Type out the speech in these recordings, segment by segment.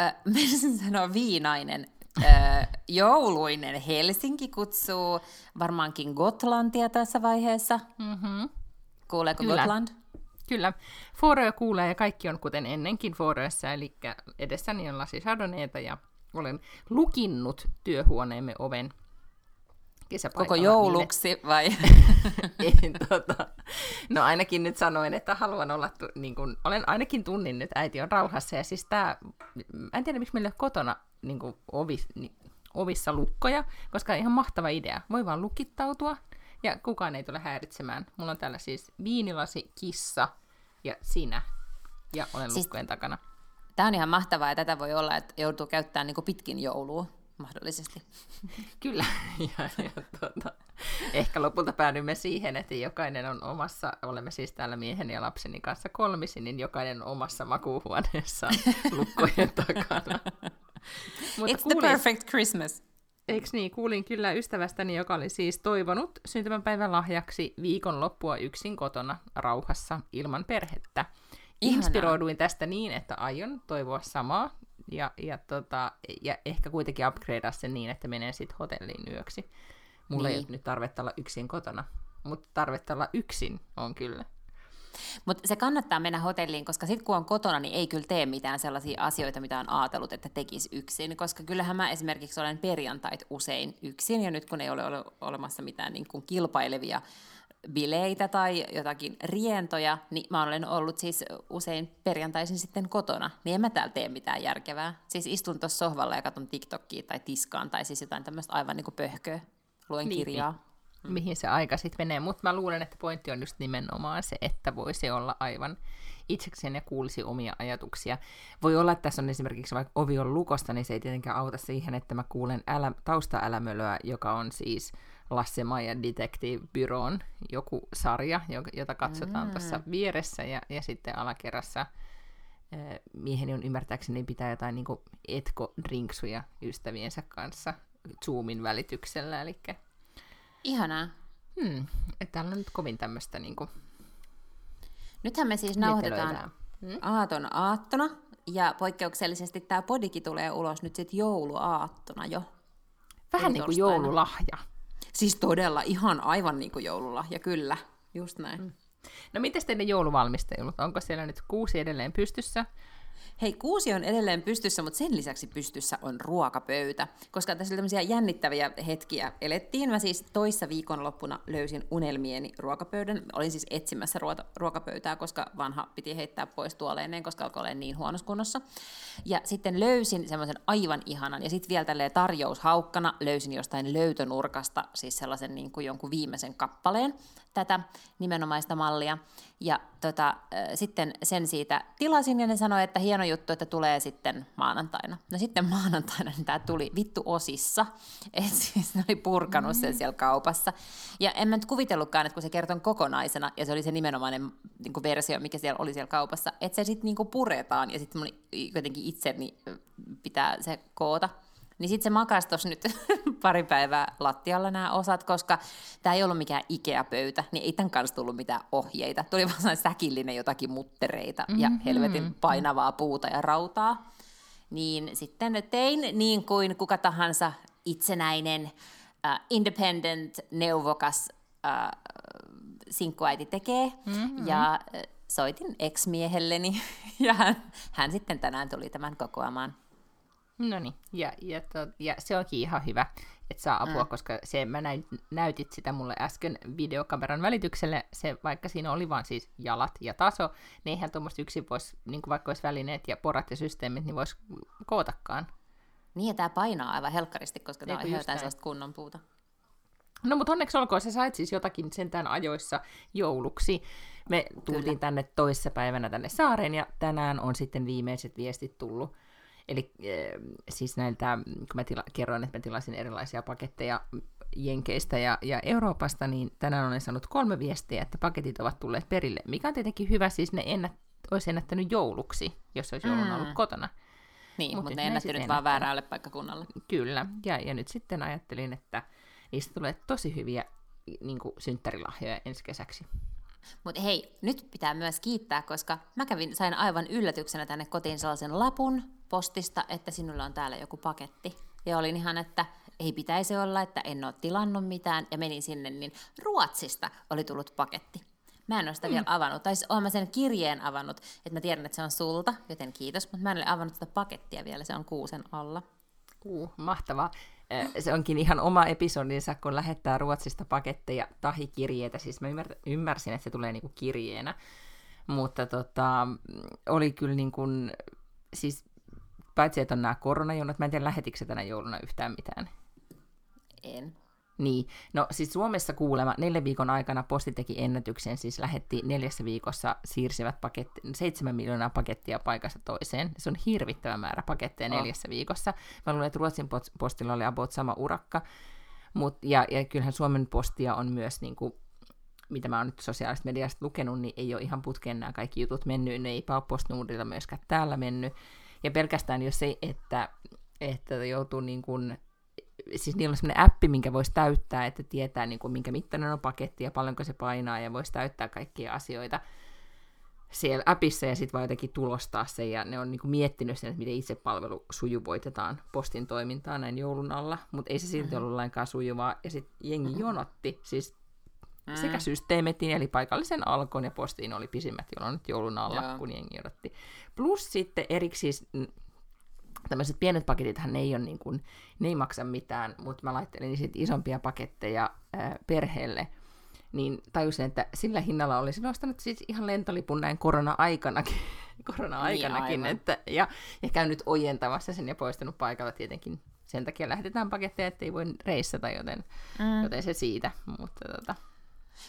äh, miten sanoa viinainen, äh, jouluinen Helsinki kutsuu varmaankin Gotlantia tässä vaiheessa. Mm-hmm. Kuuleeko Kyllä. Gotland? Kyllä. Fooreja kuulee ja kaikki on kuten ennenkin Fooreissa, eli edessäni on lasi ja olen lukinnut työhuoneemme oven kesäpaikalla. Koko jouluksi vai? En, tota, no ainakin nyt sanoin, että haluan olla, tu, niin kun, olen ainakin tunnin nyt äiti on rauhassa, ja siis tää, mä en tiedä miksi meillä ei ole kotona niin kuin ovi, niin, ovissa lukkoja, koska ihan mahtava idea, voi vaan lukittautua, ja kukaan ei tule häiritsemään. Mulla on täällä siis viinilasi, kissa ja sinä, ja olen Siis- lukkojen takana. Tämä on ihan mahtavaa ja tätä voi olla, että joutuu käyttämään niin pitkin joulua mahdollisesti. Kyllä, ja, ja tuota, ehkä lopulta päädymme siihen, että jokainen on omassa, olemme siis täällä mieheni ja lapseni kanssa kolmisin, niin jokainen on omassa makuuhuoneessaan lukkojen takana. Mutta It's the perfect Christmas. Eiks niin, kuulin kyllä ystävästäni, joka oli siis toivonut syntymäpäivän lahjaksi viikonloppua yksin kotona rauhassa ilman perhettä. Ihanaa. Inspiroiduin tästä niin, että aion toivoa samaa ja, ja, tota, ja ehkä kuitenkin upgradea sen niin, että menen sitten hotelliin yöksi. Mulla ei Niin. ole nyt tarvetta olla yksin kotona, mutta tarvetta olla yksin on kyllä. Mutta se kannattaa mennä hotelliin, koska sitten kun on kotona, niin ei kyllä tee mitään sellaisia asioita, mitä on ajatellut, että tekisi yksin. Koska kyllähän mä esimerkiksi olen perjantait usein yksin, ja nyt kun ei ole ole olemassa mitään niin kuin kilpailevia bileitä tai jotakin rientoja, niin mä olen ollut siis usein perjantaisin sitten kotona, niin en mä täällä tee mitään järkevää. Siis istun tuossa sohvalla ja katson TikTokia tai tiskaan tai siis jotain tämmöistä aivan niin kuin pöhköä. Luen Niin, kirjaa. mihin se aika sitten menee. Mutta mä luulen, että pointti on just nimenomaan se, että voisi olla aivan itsekseen ja kuulisi omia ajatuksia. Voi olla, että tässä on esimerkiksi vaikka ovi on lukosta, niin se ei tietenkään auta siihen, että mä kuulen älä, taustaälämölöä, joka on siis Lasse Maija Detective Byron joku sarja, jo- jota katsotaan tuossa vieressä ja, ja sitten alakerrassa eh, mieheni on ymmärtääkseni pitää jotain niin etko-drinksuja ystäviensä kanssa Zoomin välityksellä, eli Ihanaa. Hmm, että täällä on nyt kovin tämmöistä niinku Nythän me siis nauhoitetaan hmm? aaton aattona, ja poikkeuksellisesti tämä podikin tulee ulos nyt sitten jouluaattona jo. Vähän Eli niin kuin joululahja. Siis todella ihan aivan niin kuin joululahja, kyllä. Just näin. Mm. No miten teidän jouluvalmistelut? Onko siellä nyt kuusi edelleen pystyssä? Hei, kuusi on edelleen pystyssä, mutta sen lisäksi pystyssä on ruokapöytä, koska tässä oli tämmöisiä jännittäviä hetkiä elettiin. Mä siis toissa viikonloppuna löysin unelmieni ruokapöydän. Olin siis etsimässä ruota, ruokapöytää, koska vanha piti heittää pois tuoleineen, koska alkoi olla niin huonossa kunnossa. Ja sitten löysin semmoisen aivan ihanan, ja sitten vielä tälleen tarjoushaukkana löysin jostain löytönurkasta siis sellaisen niin kuin jonkun viimeisen kappaleen tätä nimenomaista mallia. Ja tota, äh, sitten sen siitä tilasin ja ne sanoi, että hieno juttu, että tulee sitten maanantaina. No sitten maanantaina niin tämä tuli vittu osissa, että siis ne oli purkanut sen siellä kaupassa. Ja en mä nyt kuvitellutkaan, että kun se kertoi kokonaisena, ja se oli se nimenomainen niin kuin versio, mikä siellä oli siellä kaupassa, että se sitten niin puretaan ja sitten mun jotenkin itse niin pitää se koota. Niin sitten se makasi tuossa nyt pari päivää lattialla nämä osat, koska tämä ei ollut mikään Ikea-pöytä, niin ei tämän kanssa tullut mitään ohjeita. Tuli vaan säkillinen jotakin muttereita ja helvetin painavaa puuta ja rautaa. Niin sitten tein niin kuin kuka tahansa itsenäinen, uh, independent, neuvokas uh, sinkkuäiti tekee. Mm-hmm. Ja äh, soitin ex-miehelleni ja hän, hän sitten tänään tuli tämän kokoamaan. No niin, ja, ja, to, ja se onkin ihan hyvä, että saa apua, mm. koska se, mä näin, näytit sitä mulle äsken videokameran välitykselle, se, vaikka siinä oli vaan siis jalat ja taso, niin eihän tuommoista yksin voisi, niin vaikka olisi välineet ja porat ja systeemit, niin voisi kootakaan. Niin, ja tämä painaa aivan helkkaristi, koska tämä on ihan jotain sellaista kunnon puuta. No mutta onneksi olkoon, sä sait siis jotakin sentään ajoissa jouluksi. Me tultiin Kyllä. tänne toissa päivänä tänne saareen ja tänään on sitten viimeiset viestit tullut. Eli äh, siis näiltä, kun mä tila, kerroin, että mä tilasin erilaisia paketteja Jenkeistä ja, ja Euroopasta, niin tänään olen saanut kolme viestiä, että paketit ovat tulleet perille, mikä on tietenkin hyvä, siis ne ennät, olisi ennättänyt jouluksi, jos olisi joulun mm. ollut kotona. Niin, mutta mut ne ennätti nyt vaan vääräälle paikkakunnalle. Kyllä, ja, ja nyt sitten ajattelin, että niistä tulee tosi hyviä niin kuin synttärilahjoja ensi kesäksi. Mutta hei, nyt pitää myös kiittää, koska mä kävin, sain aivan yllätyksenä tänne kotiin sellaisen lapun postista, että sinulla on täällä joku paketti. Ja olin ihan, että ei pitäisi olla, että en ole tilannut mitään, ja menin sinne, niin Ruotsista oli tullut paketti. Mä en ole sitä mm. vielä avannut, tai siis olen mä sen kirjeen avannut, että mä tiedän, että se on sulta, joten kiitos, mutta mä en ole avannut sitä pakettia vielä, se on kuusen alla. Uh, mahtavaa. Se onkin ihan oma episodinsa, kun lähettää Ruotsista paketteja tahi kirjeitä. Siis mä ymmärsin, että se tulee niinku kirjeenä. Mutta tota, oli kyllä niin kuin, siis paitsi että on nämä koronajonot, mä en tiedä lähetikö se tänä jouluna yhtään mitään. En. Niin, no siis Suomessa kuulema neljän viikon aikana posti teki ennätyksen, siis lähetti neljässä viikossa siirsivät paketti, seitsemän miljoonaa pakettia paikasta toiseen. Se on hirvittävä määrä paketteja oh. neljässä viikossa. Mä luulen, että Ruotsin postilla oli about sama urakka, Mut, ja, ja kyllähän Suomen postia on myös, niin kuin, mitä mä oon nyt sosiaalisesta mediasta lukenut, niin ei ole ihan putkeen nämä kaikki jutut mennyt, ne ei ole postnuudilla myöskään täällä mennyt. Ja pelkästään jos se, että, että joutuu niin kuin siis niillä on sellainen appi, minkä voisi täyttää, että tietää, niin kuin, minkä mittainen on paketti ja paljonko se painaa, ja voisi täyttää kaikkia asioita siellä appissa, ja sitten voi jotenkin tulostaa sen, ja ne on niin kuin, miettinyt sen, että miten itse palvelu sujuvoitetaan postin toimintaa näin joulun alla, mutta ei se silti ollut lainkaan sujuvaa, ja sitten jengi jonotti, siis mm. sekä systeemetin, eli paikallisen alkon ja postiin oli pisimmät jonot joulun alla, Joo. kun jengi odotti. Plus sitten eriksi siis tämmöiset pienet paketithan ne ei ole niin kuin, ne ei maksa mitään, mutta mä laittelin sitten isompia paketteja ää, perheelle, niin tajusin, että sillä hinnalla olisin ostanut siis ihan lentolipun näin korona-aikanakin, korona-aikanakin niin, että, ja, ja käynyt ojentamassa sen ja poistanut paikalla tietenkin. Sen takia lähetetään paketteja, ettei voi reissata, joten, mm. joten se siitä. Mutta tota,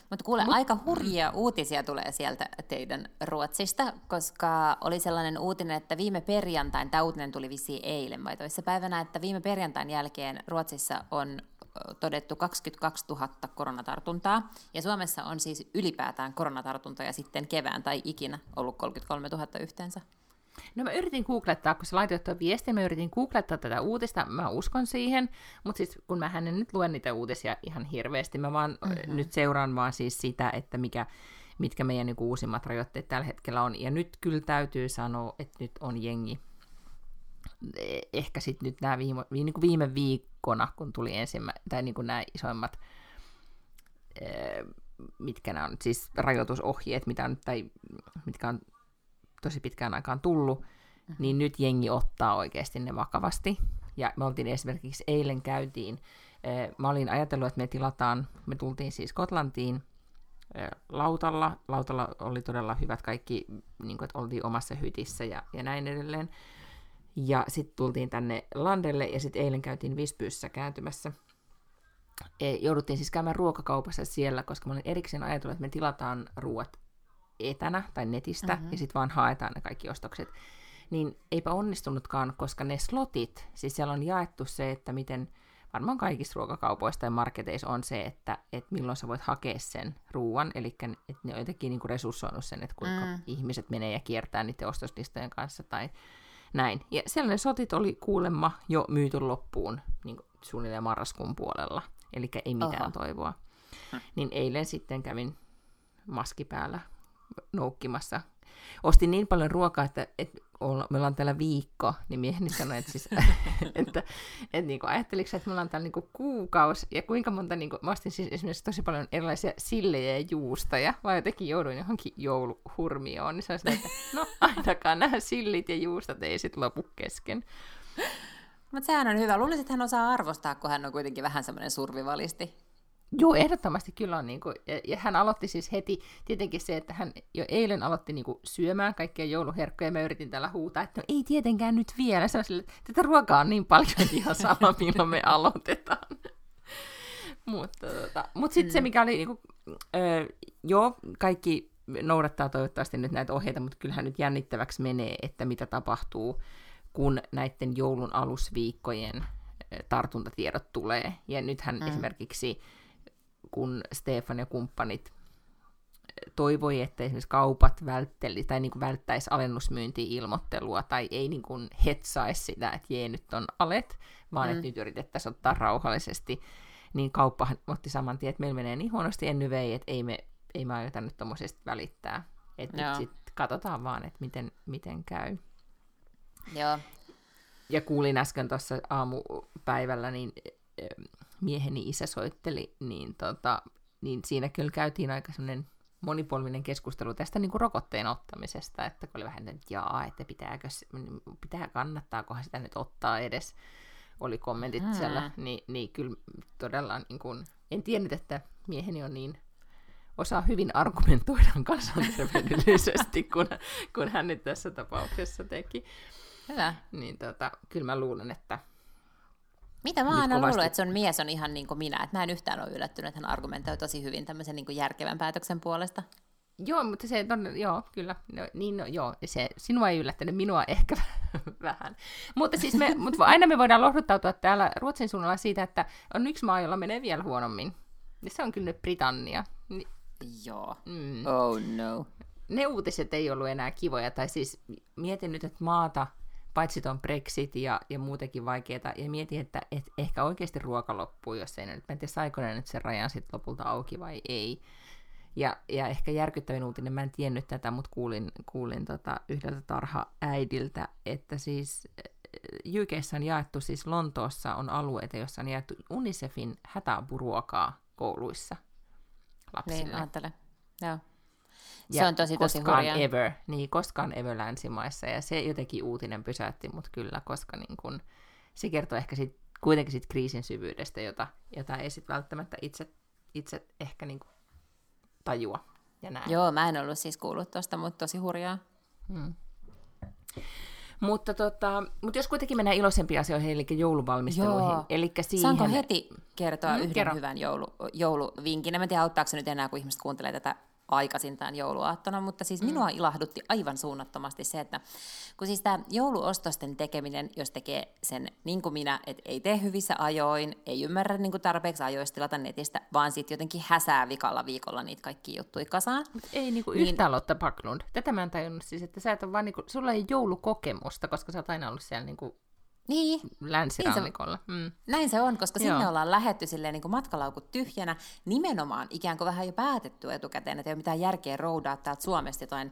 mutta kuule, Mut... aika hurjia uutisia tulee sieltä teidän Ruotsista, koska oli sellainen uutinen, että viime perjantain, tämä uutinen tuli vissiin eilen vai päivänä, että viime perjantain jälkeen Ruotsissa on todettu 22 000 koronatartuntaa, ja Suomessa on siis ylipäätään koronatartuntoja sitten kevään tai ikinä ollut 33 000 yhteensä. No mä yritin googlettaa, kun sä laitoit tuon viestin, mä yritin googlettaa tätä uutista, mä uskon siihen, mutta siis kun mä en nyt luen niitä uutisia ihan hirveästi, mä vaan mm-hmm. nyt seuraan vaan siis sitä, että mikä, mitkä meidän niin uusimmat rajoitteet tällä hetkellä on. Ja nyt kyllä täytyy sanoa, että nyt on jengi. E, ehkä sitten nyt nämä viime, niin kuin viime viikkona, kun tuli ensimmäinen, tai niin kuin nämä isoimmat, e, mitkä nämä on siis rajoitusohjeet, mitä on, tai mitkä on tosi pitkään aikaan tullut, mm-hmm. niin nyt jengi ottaa oikeasti ne vakavasti. Ja me oltiin esimerkiksi eilen käytiin, mä olin ajatellut, että me tilataan, me tultiin siis Skotlantiin lautalla. Lautalla oli todella hyvät kaikki, niin kuin, että oltiin omassa hytissä ja, ja näin edelleen. Ja sitten tultiin tänne landelle ja sitten eilen käytiin Visbyssä kääntymässä. E, jouduttiin siis käymään ruokakaupassa siellä, koska mä olin erikseen ajatellut, että me tilataan ruoat etänä tai netistä, mm-hmm. ja sitten vaan haetaan ne kaikki ostokset, niin eipä onnistunutkaan, koska ne slotit, siis siellä on jaettu se, että miten varmaan kaikissa ruokakaupoissa tai marketeissa on se, että, että milloin sä voit hakea sen ruoan, eli että ne on jotenkin niin resurssoinut sen, että kuinka mm. ihmiset menee ja kiertää niiden ostoslistojen kanssa tai näin. Ja sellainen sotit oli kuulemma jo myyty loppuun niin suunnilleen marraskuun puolella, eli ei mitään Oho. toivoa. Niin eilen sitten kävin maski päällä noukkimassa. Ostin niin paljon ruokaa, että, että me ollaan täällä viikko, niin mieheni sanoi, että, siis, että, että niin ajatteliko että me ollaan täällä niin kuin kuukausi, ja kuinka monta, niin kuin, mä ostin siis esimerkiksi tosi paljon erilaisia sillejä ja juustoja, vai jotenkin jouduin johonkin jouluhurmioon, niin se olisi, että no ainakaan nämä sillit ja juustot ei sitten lopu kesken. Mutta sehän on hyvä. Luulisin, että hän osaa arvostaa, kun hän on kuitenkin vähän semmoinen survivalisti. Joo, ehdottomasti kyllä on. Niin kuin, ja, ja hän aloitti siis heti, tietenkin se, että hän jo eilen aloitti niin kuin, syömään kaikkia jouluherkkuja, ja mä yritin tällä huutaa, että no ei tietenkään nyt vielä. Se on sille, että tätä ruokaa on niin paljon, että ihan sama, milloin me aloitetaan. mutta tota, mut sitten mm. se, mikä oli, niin kuin, ö, joo, kaikki noudattaa toivottavasti nyt näitä ohjeita, mutta kyllähän nyt jännittäväksi menee, että mitä tapahtuu, kun näiden joulun alusviikkojen tartuntatiedot tulee. Ja nythän mm. esimerkiksi, kun Stefan ja kumppanit toivoi, että esimerkiksi kaupat vältteli, tai niin välttäisi alennusmyynti-ilmoittelua, tai ei niin kuin hetsaisi sitä, että jee, nyt on alet, vaan mm. että nyt yritettäisiin ottaa rauhallisesti, niin kauppahan otti saman tien, että meillä menee niin huonosti en vei, että ei me, ei me aiota nyt tuommoisesta välittää. Että nyt sitten katsotaan vaan, että miten, miten käy. Joo. Ja kuulin äsken tuossa aamupäivällä, niin mieheni isä soitteli, niin, tota, niin siinä kyllä käytiin aika semmoinen monipolvinen keskustelu tästä niin kuin rokotteen ottamisesta, että kun oli vähän, että jaa, että pitääkö, pitää, kannattaakohan sitä nyt ottaa edes, oli kommentit hmm. siellä, niin, niin kyllä todella niin kuin, en tiennyt, että mieheni on niin osaa hyvin argumentoida kansanterveydellisesti, kun, kun hän nyt tässä tapauksessa teki. Hyvä. Niin tota, kyllä mä luulen, että mitä mä aina kovasti... luullut, että se on mies on ihan niin kuin minä, että mä en yhtään ole yllättynyt, että hän argumentoi tosi hyvin tämmöisen niin kuin järkevän päätöksen puolesta. Joo, mutta se on, joo, kyllä, no, niin, no, joo, se, sinua ei yllättänyt, minua ehkä vähän. Mutta siis me, mutta aina me voidaan lohduttautua täällä Ruotsin suunnalla siitä, että on yksi maa, jolla menee vielä huonommin. Ja se on kyllä nyt Britannia. Ni, joo. Mm. Oh no. Ne uutiset ei ollut enää kivoja, tai siis mietin nyt, että maata, paitsi tuon Brexit ja, ja muutenkin vaikeaa, ja mietin, että et ehkä oikeasti ruoka loppuu, jos ei nyt, en tiedä saiko ne nyt sen rajan sitten lopulta auki vai ei. Ja, ja ehkä järkyttävin uutinen, mä en tiennyt tätä, mutta kuulin, kuulin tota yhdeltä tarha-äidiltä, että siis JKssä on jaettu, siis Lontoossa on alueita, joissa on jaettu UNICEFin hätäapuruokaa kouluissa lapsille. Niin, ajattelen. Joo. Se ja on tosi, tosi koskaan ever, niin, koskaan ever länsimaissa, ja se jotenkin uutinen pysäytti mut kyllä, koska niin kun, se kertoo ehkä sit, kuitenkin sit kriisin syvyydestä, jota, jota ei sit välttämättä itse, itse ehkä niin tajua. Ja näin. Joo, mä en ollut siis kuullut tuosta, mutta tosi hurjaa. Hmm. Mutta, tota, mutta jos kuitenkin mennään iloisempiin asioihin, eli jouluvalmisteluihin. Joo. Elikkä siihen... Saanko heti kertoa mm, yhden kerro. hyvän joulu, jouluvinkin? En tiedä, auttaako se nyt enää, kun ihmiset kuuntelee tätä aikaisintaan jouluaattona, mutta siis mm. minua ilahdutti aivan suunnattomasti se, että kun siis tämä jouluostosten tekeminen, jos tekee sen niin kuin minä, että ei tee hyvissä ajoin, ei ymmärrä niin kuin tarpeeksi ajoista tilata netistä, vaan sitten jotenkin häsää vikalla viikolla niitä kaikki juttuja kasaan. Mut ei niin kuin niin, yhtään Lotta Backlund. Tätä mä en tajunnut siis, että sä et ole vaan niin kuin, sulla ei joulukokemusta, koska sä oot aina ollut siellä niin kuin niin. länsirannikolla. Niin se, mm. Näin se on, koska Joo. sinne ollaan lähetty silleen niin kuin matkalaukut tyhjänä, nimenomaan ikään kuin vähän jo päätetty etukäteen, että ei ole mitään järkeä roudaa täältä Suomesta jotain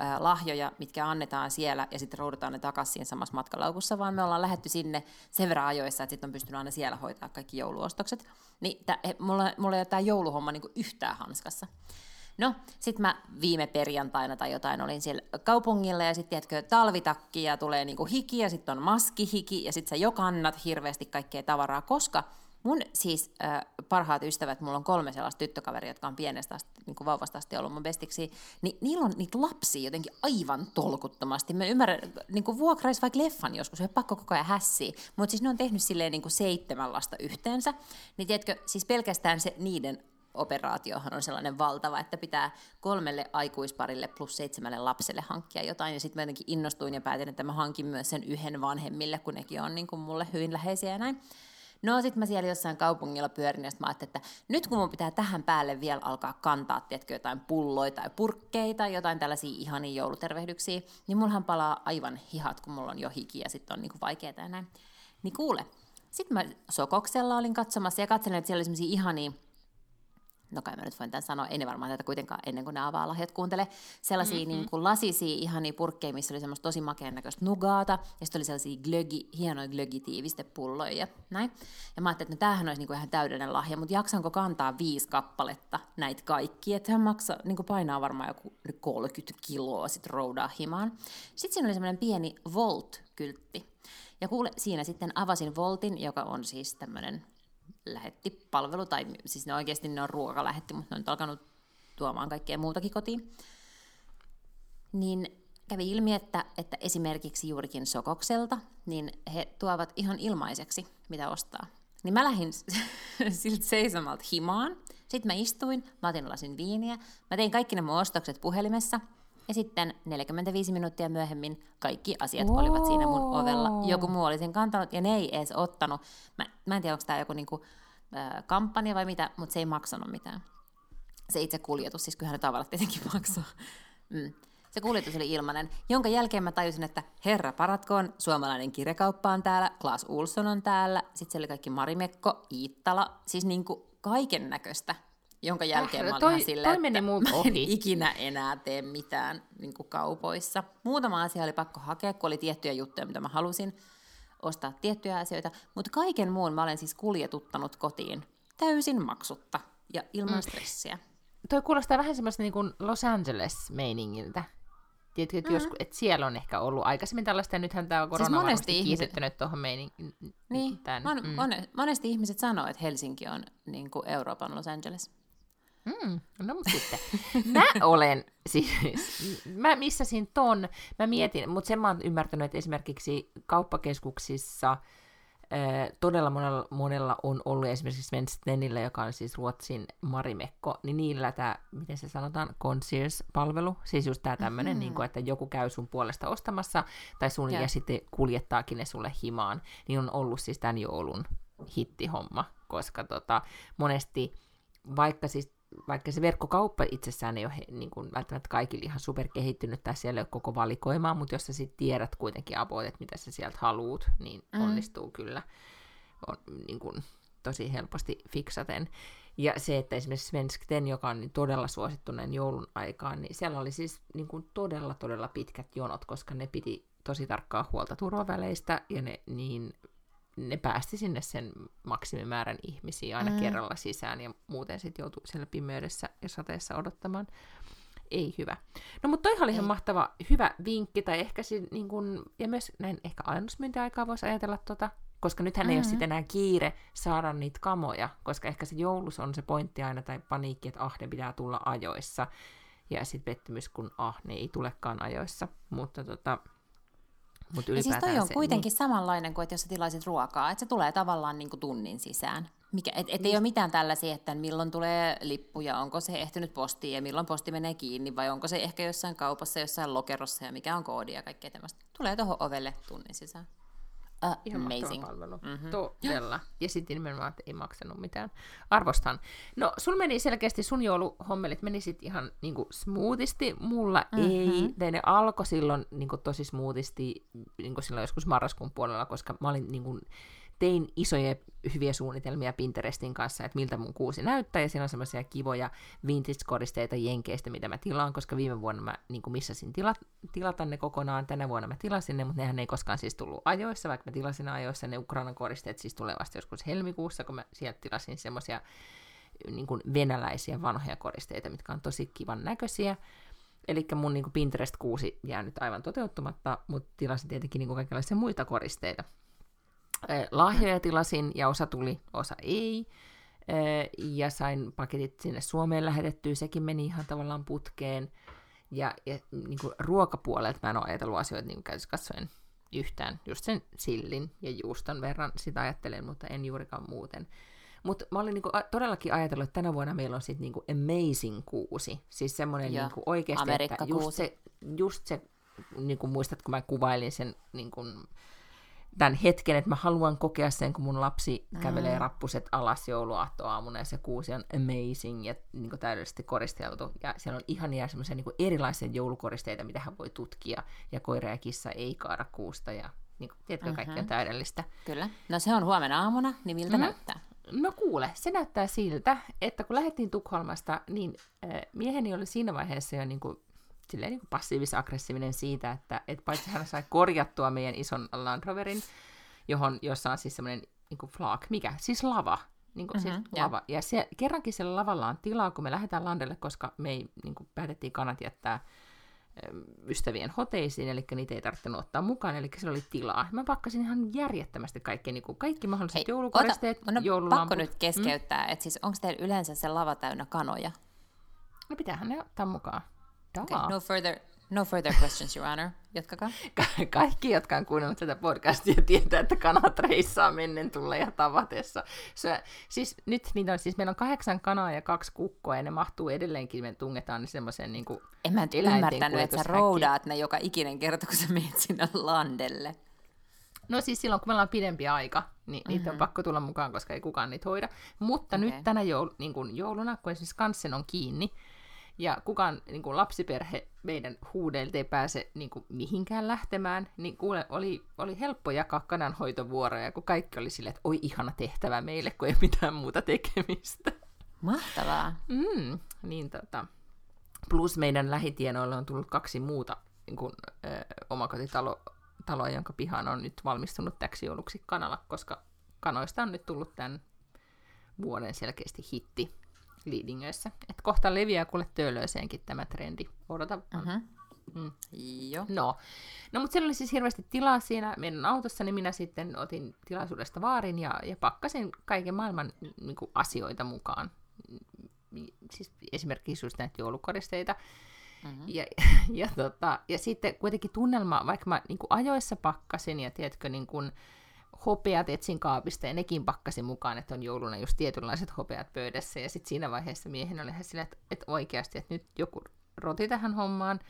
äh, lahjoja, mitkä annetaan siellä, ja sitten roudataan ne takaisin siinä samassa matkalaukussa, vaan me ollaan lähetty sinne sen verran ajoissa, että sitten on pystynyt aina siellä hoitaa kaikki jouluostokset. Niin tä, he, mulla, mulla ei ole tämä jouluhomma niin kuin yhtään hanskassa. No, sitten mä viime perjantaina tai jotain olin siellä kaupungilla ja sitten tiedätkö, talvitakki ja tulee niinku hiki ja sitten on maskihiki ja sitten sä jo kannat hirveästi kaikkea tavaraa, koska mun siis äh, parhaat ystävät, mulla on kolme sellaista tyttökaveria, jotka on pienestä asti, niin kuin vauvasta asti ollut mun bestiksi, niin niillä on niitä lapsia jotenkin aivan tolkuttomasti. Mä ymmärrän, niin kuin vuokrais vaikka leffan joskus, ei pakko koko ajan hässiä, mutta siis ne on tehnyt silleen niin kuin seitsemän lasta yhteensä, niin tiedätkö, siis pelkästään se niiden operaatiohan on sellainen valtava, että pitää kolmelle aikuisparille plus seitsemälle lapselle hankkia jotain. Ja sitten mä jotenkin innostuin ja päätin, että mä hankin myös sen yhden vanhemmille, kun nekin on niin kuin mulle hyvin läheisiä ja näin. No sitten mä siellä jossain kaupungilla pyörin ja mä ajattelin, että nyt kun mun pitää tähän päälle vielä alkaa kantaa, tiedätkö, jotain pulloita tai purkkeita, jotain tällaisia ihania joulutervehdyksiä, niin mullahan palaa aivan hihat, kun mulla on jo hiki ja sitten on niin kuin vaikeaa ja näin. Niin kuule, sitten mä Sokoksella olin katsomassa ja katselin, että siellä oli sellaisia ihania no kai mä nyt voin tämän sanoa, ei ne varmaan tätä kuitenkaan ennen kuin ne avaa lahjat kuuntele, sellaisia mm-hmm. niin kuin lasisia ihania purkkeja, missä oli semmoista tosi makeen näköistä nugaata, ja sitten oli sellaisia glögi, hienoja glögitiivistepulloja ja näin. Ja mä ajattelin, että no tämähän olisi niin kuin ihan täydellinen lahja, mutta jaksanko kantaa viisi kappaletta näitä kaikki, että hän maksaa, niin kuin painaa varmaan joku 30 kiloa sitten roudaa himaan. Sitten siinä oli semmoinen pieni Volt-kyltti. Ja kuule, siinä sitten avasin Voltin, joka on siis tämmöinen lähetti palvelu, tai siis ne oikeasti ne on ruoka lähetti, mutta ne on nyt alkanut tuomaan kaikkea muutakin kotiin. Niin kävi ilmi, että, että esimerkiksi juurikin Sokokselta, niin he tuovat ihan ilmaiseksi, mitä ostaa. Niin mä lähdin siltä seisomalta himaan, sitten mä istuin, mä otin lasin viiniä, mä tein kaikki mun ostokset puhelimessa, Ja sitten 45 minuuttia myöhemmin kaikki asiat wow. olivat siinä mun ovella. Joku muu oli sen kantanut ja ne ei edes ottanut. Mä, mä en tiedä, onko tämä joku niinku, äh, kampanja vai mitä, mutta se ei maksanut mitään. Se itse kuljetus, siis kyllähän ne tavallaan tietenkin maksaa. Mm. Se kuljetus oli ilmanen, jonka jälkeen mä tajusin, että herra paratkoon, suomalainen kirjakauppa on täällä, Klaas Ulsson on täällä, sitten siellä oli kaikki Marimekko, Iittala, siis niinku kaiken näköistä jonka jälkeen äh, mä olin toi, ihan silleen, toi että mä en ikinä enää tee mitään niin kuin kaupoissa. Muutama asia oli pakko hakea, kun oli tiettyjä juttuja, mitä mä halusin ostaa tiettyjä asioita, mutta kaiken muun mä olen siis kuljetuttanut kotiin täysin maksutta ja ilman mm. stressiä. Toi kuulostaa vähän semmoista niin kuin Los Angeles-meiningiltä. Tiedätkö, että, mm-hmm. että siellä on ehkä ollut aikaisemmin tällaista, ja nythän tämä korona siis monesti ihmiset... kiihdyttänyt tuohon meininkiin. Niin, mon, mm. monesti ihmiset sanoo, että Helsinki on niin kuin Euroopan Los Angeles. Mm, no mutta sitten. Mä olen siis, mä missasin ton, mä mietin, mutta sen mä oon ymmärtänyt, että esimerkiksi kauppakeskuksissa todella monella, monella on ollut esimerkiksi Svenstenillä, joka on siis Ruotsin Marimekko, niin niillä tämä, miten se sanotaan, concierge-palvelu, siis just tämä tämmöinen, mm-hmm. niin että joku käy sun puolesta ostamassa, tai sun ja, ja sitten kuljettaakin ne sulle himaan, niin on ollut siis tämän joulun hittihomma, koska tota, monesti, vaikka siis vaikka se verkkokauppa itsessään ei ole he, niin kuin välttämättä kaikille ihan superkehittynyt, tai siellä ei ole koko valikoimaa, mutta jos sä sitten tiedät kuitenkin about, että mitä sä sieltä haluut, niin mm. onnistuu kyllä on, niin kuin, tosi helposti fiksaten. Ja se, että esimerkiksi Svenskten, joka on niin todella suosittu näin joulun aikaan, niin siellä oli siis niin kuin todella, todella pitkät jonot, koska ne piti tosi tarkkaa huolta turvaväleistä, ja ne niin ne päästi sinne sen maksimimäärän ihmisiä aina mm. kerralla sisään, ja muuten sitten joutui siellä pimeydessä ja sateessa odottamaan. Ei hyvä. No mutta toihan oli ihan mahtava, hyvä vinkki, tai ehkä si, niin kun, ja myös näin ehkä alennusmyyntiaikaa voisi ajatella tota, koska nythän mm-hmm. ei ole sitten enää kiire saada niitä kamoja, koska ehkä se joulus on se pointti aina, tai paniikki, että ah, ne pitää tulla ajoissa, ja sitten pettymys, kun ah, ne ei tulekaan ajoissa, mutta tota, Mut ja siis toi on se, kuitenkin niin. samanlainen kuin, että jos sä tilaisit ruokaa, että se tulee tavallaan niin kuin tunnin sisään. Mikä, et, et niin. ei ole mitään tällaisia, että milloin tulee lippu ja onko se ehtinyt postiin ja milloin posti menee kiinni vai onko se ehkä jossain kaupassa, jossain lokerossa ja mikä on koodi ja kaikkea tämmöistä. Tulee tuohon ovelle tunnin sisään. Uh, Ihan amazing. palvelu. Mm-hmm. Todella. Ja sitten nimenomaan, että ei maksanut mitään. Arvostan. No, sun meni selkeästi, sun jouluhommelit meni sitten ihan niinku smoothisti. Mulla mm-hmm. ei. Tai ne alkoi silloin niinku tosi smoothisti, niinku silloin joskus marraskuun puolella, koska mä olin niinku tein isoja hyviä suunnitelmia Pinterestin kanssa, että miltä mun kuusi näyttää, ja siinä on semmoisia kivoja vintage-koristeita Jenkeistä, mitä mä tilaan, koska viime vuonna mä niin missasin tila, tilata ne kokonaan, tänä vuonna mä tilasin ne, mutta nehän ei koskaan siis tullut ajoissa, vaikka mä tilasin ajoissa, ne Ukrainan koristeet siis tulee vasta joskus helmikuussa, kun mä sieltä tilasin semmoisia niin venäläisiä vanhoja koristeita, mitkä on tosi kivan näköisiä, Eli mun niin Pinterest kuusi jää nyt aivan toteuttamatta, mutta tilasin tietenkin niin kaikenlaisia muita koristeita lahjoja tilasin ja osa tuli, osa ei. Ja sain paketit sinne Suomeen lähetettyä, sekin meni ihan tavallaan putkeen. Ja, ja niin kuin ruokapuolelta mä en ole ajatellut asioita niin katsoen yhtään. Just sen sillin ja juuston verran sitä ajattelen, mutta en juurikaan muuten. Mutta mä olin niinku todellakin ajatellut, että tänä vuonna meillä on sitten niinku amazing kuusi. Siis semmoinen niinku oikeasti, että just se, just se niinku muistat, kun mä kuvailin sen niinku, tämän hetken, että mä haluan kokea sen, kun mun lapsi mm. kävelee rappuset alas jouluaattoaamuna ja se kuusi on amazing ja niin kuin täydellisesti koristeltu. Ja siellä on ihania semmoisia niin erilaisia joulukoristeita, mitä hän voi tutkia. Ja koira ja kissa ei kaada kuusta ja niin kuin, tiedätkö, kaikki on täydellistä. Kyllä. No se on huomenna aamuna, niin miltä mm. näyttää? No kuule, se näyttää siltä, että kun lähdettiin Tukholmasta, niin äh, mieheni oli siinä vaiheessa jo niin kuin silleen niin passiivis-aggressiivinen siitä, että et paitsi hän sai korjattua meidän ison Land Roverin, johon, jossa on siis semmoinen niin flak, mikä? Siis lava. Niin kuin, mm-hmm, siis lava. Ja se, kerrankin siellä lavalla on tilaa, kun me lähdetään landelle, koska me ei niin kuin, päätettiin kanat jättää ystävien hoteisiin, eli niitä ei tarvinnut ottaa mukaan, eli se oli tilaa. Mä pakkasin ihan järjettömästi kaikki, niin kuin kaikki mahdolliset Hei, joulukoristeet, ota, no, joululamput. Pakko nyt keskeyttää, mm? että siis onko teillä yleensä se lava täynnä kanoja? No pitäähän ne ottaa mukaan. Okay, no further, No further questions, Your Honor. Jatkakaa. Ka- kaikki, jotka on kuunnellut tätä podcastia, tietää, että kanat reissaa mennen tulla ja tavatessa. Se, siis nyt niitä on, siis meillä on kahdeksan kanaa ja kaksi kukkoa, ja ne mahtuu edelleenkin, me tungetaan ne semmoiseen niin kuin En mä nyt ymmärtänyt, että sä roudaat ne joka ikinen kerta, kun sä menet sinne landelle. No siis silloin, kun meillä on pidempi aika, niin mm-hmm. niitä on pakko tulla mukaan, koska ei kukaan niitä hoida. Mutta okay. nyt tänä joul, niin kuin jouluna, kun esimerkiksi Kanssen on kiinni, ja kukaan niin kuin lapsiperhe meidän huudeilta ei pääse niin kuin, mihinkään lähtemään, niin kuule, oli, oli helppo jakaa kananhoitovuoroja, kun kaikki oli silleen, että oi ihana tehtävä meille, kun ei mitään muuta tekemistä. Mahtavaa. Mm, niin tota. Plus meidän lähitienoille on tullut kaksi muuta niin kuin, ö, omakotitalo, taloa, jonka pihan on nyt valmistunut täksi jouluksi kanalla, koska kanoista on nyt tullut tämän vuoden selkeästi hitti Liidingöissä. Et kohta leviää kuule töölöiseenkin tämä trendi. Odota. Mm-hmm. Mm. Joo. No, no mutta siellä oli siis hirveästi tilaa siinä meidän autossa, niin minä sitten otin tilaisuudesta vaarin ja, ja pakkasin kaiken maailman niin kuin, asioita mukaan. Siis esimerkiksi just näitä joulukoristeita. Mm-hmm. Ja, ja, tota, ja sitten kuitenkin tunnelma, vaikka mä niin kuin ajoissa pakkasin ja tiedätkö, niin kuin, hopeat etsin kaapista ja nekin pakkasin mukaan, että on jouluna just tietynlaiset hopeat pöydässä. Ja sitten siinä vaiheessa miehen oli ihan sillä, että, että oikeasti, että nyt joku roti tähän hommaan.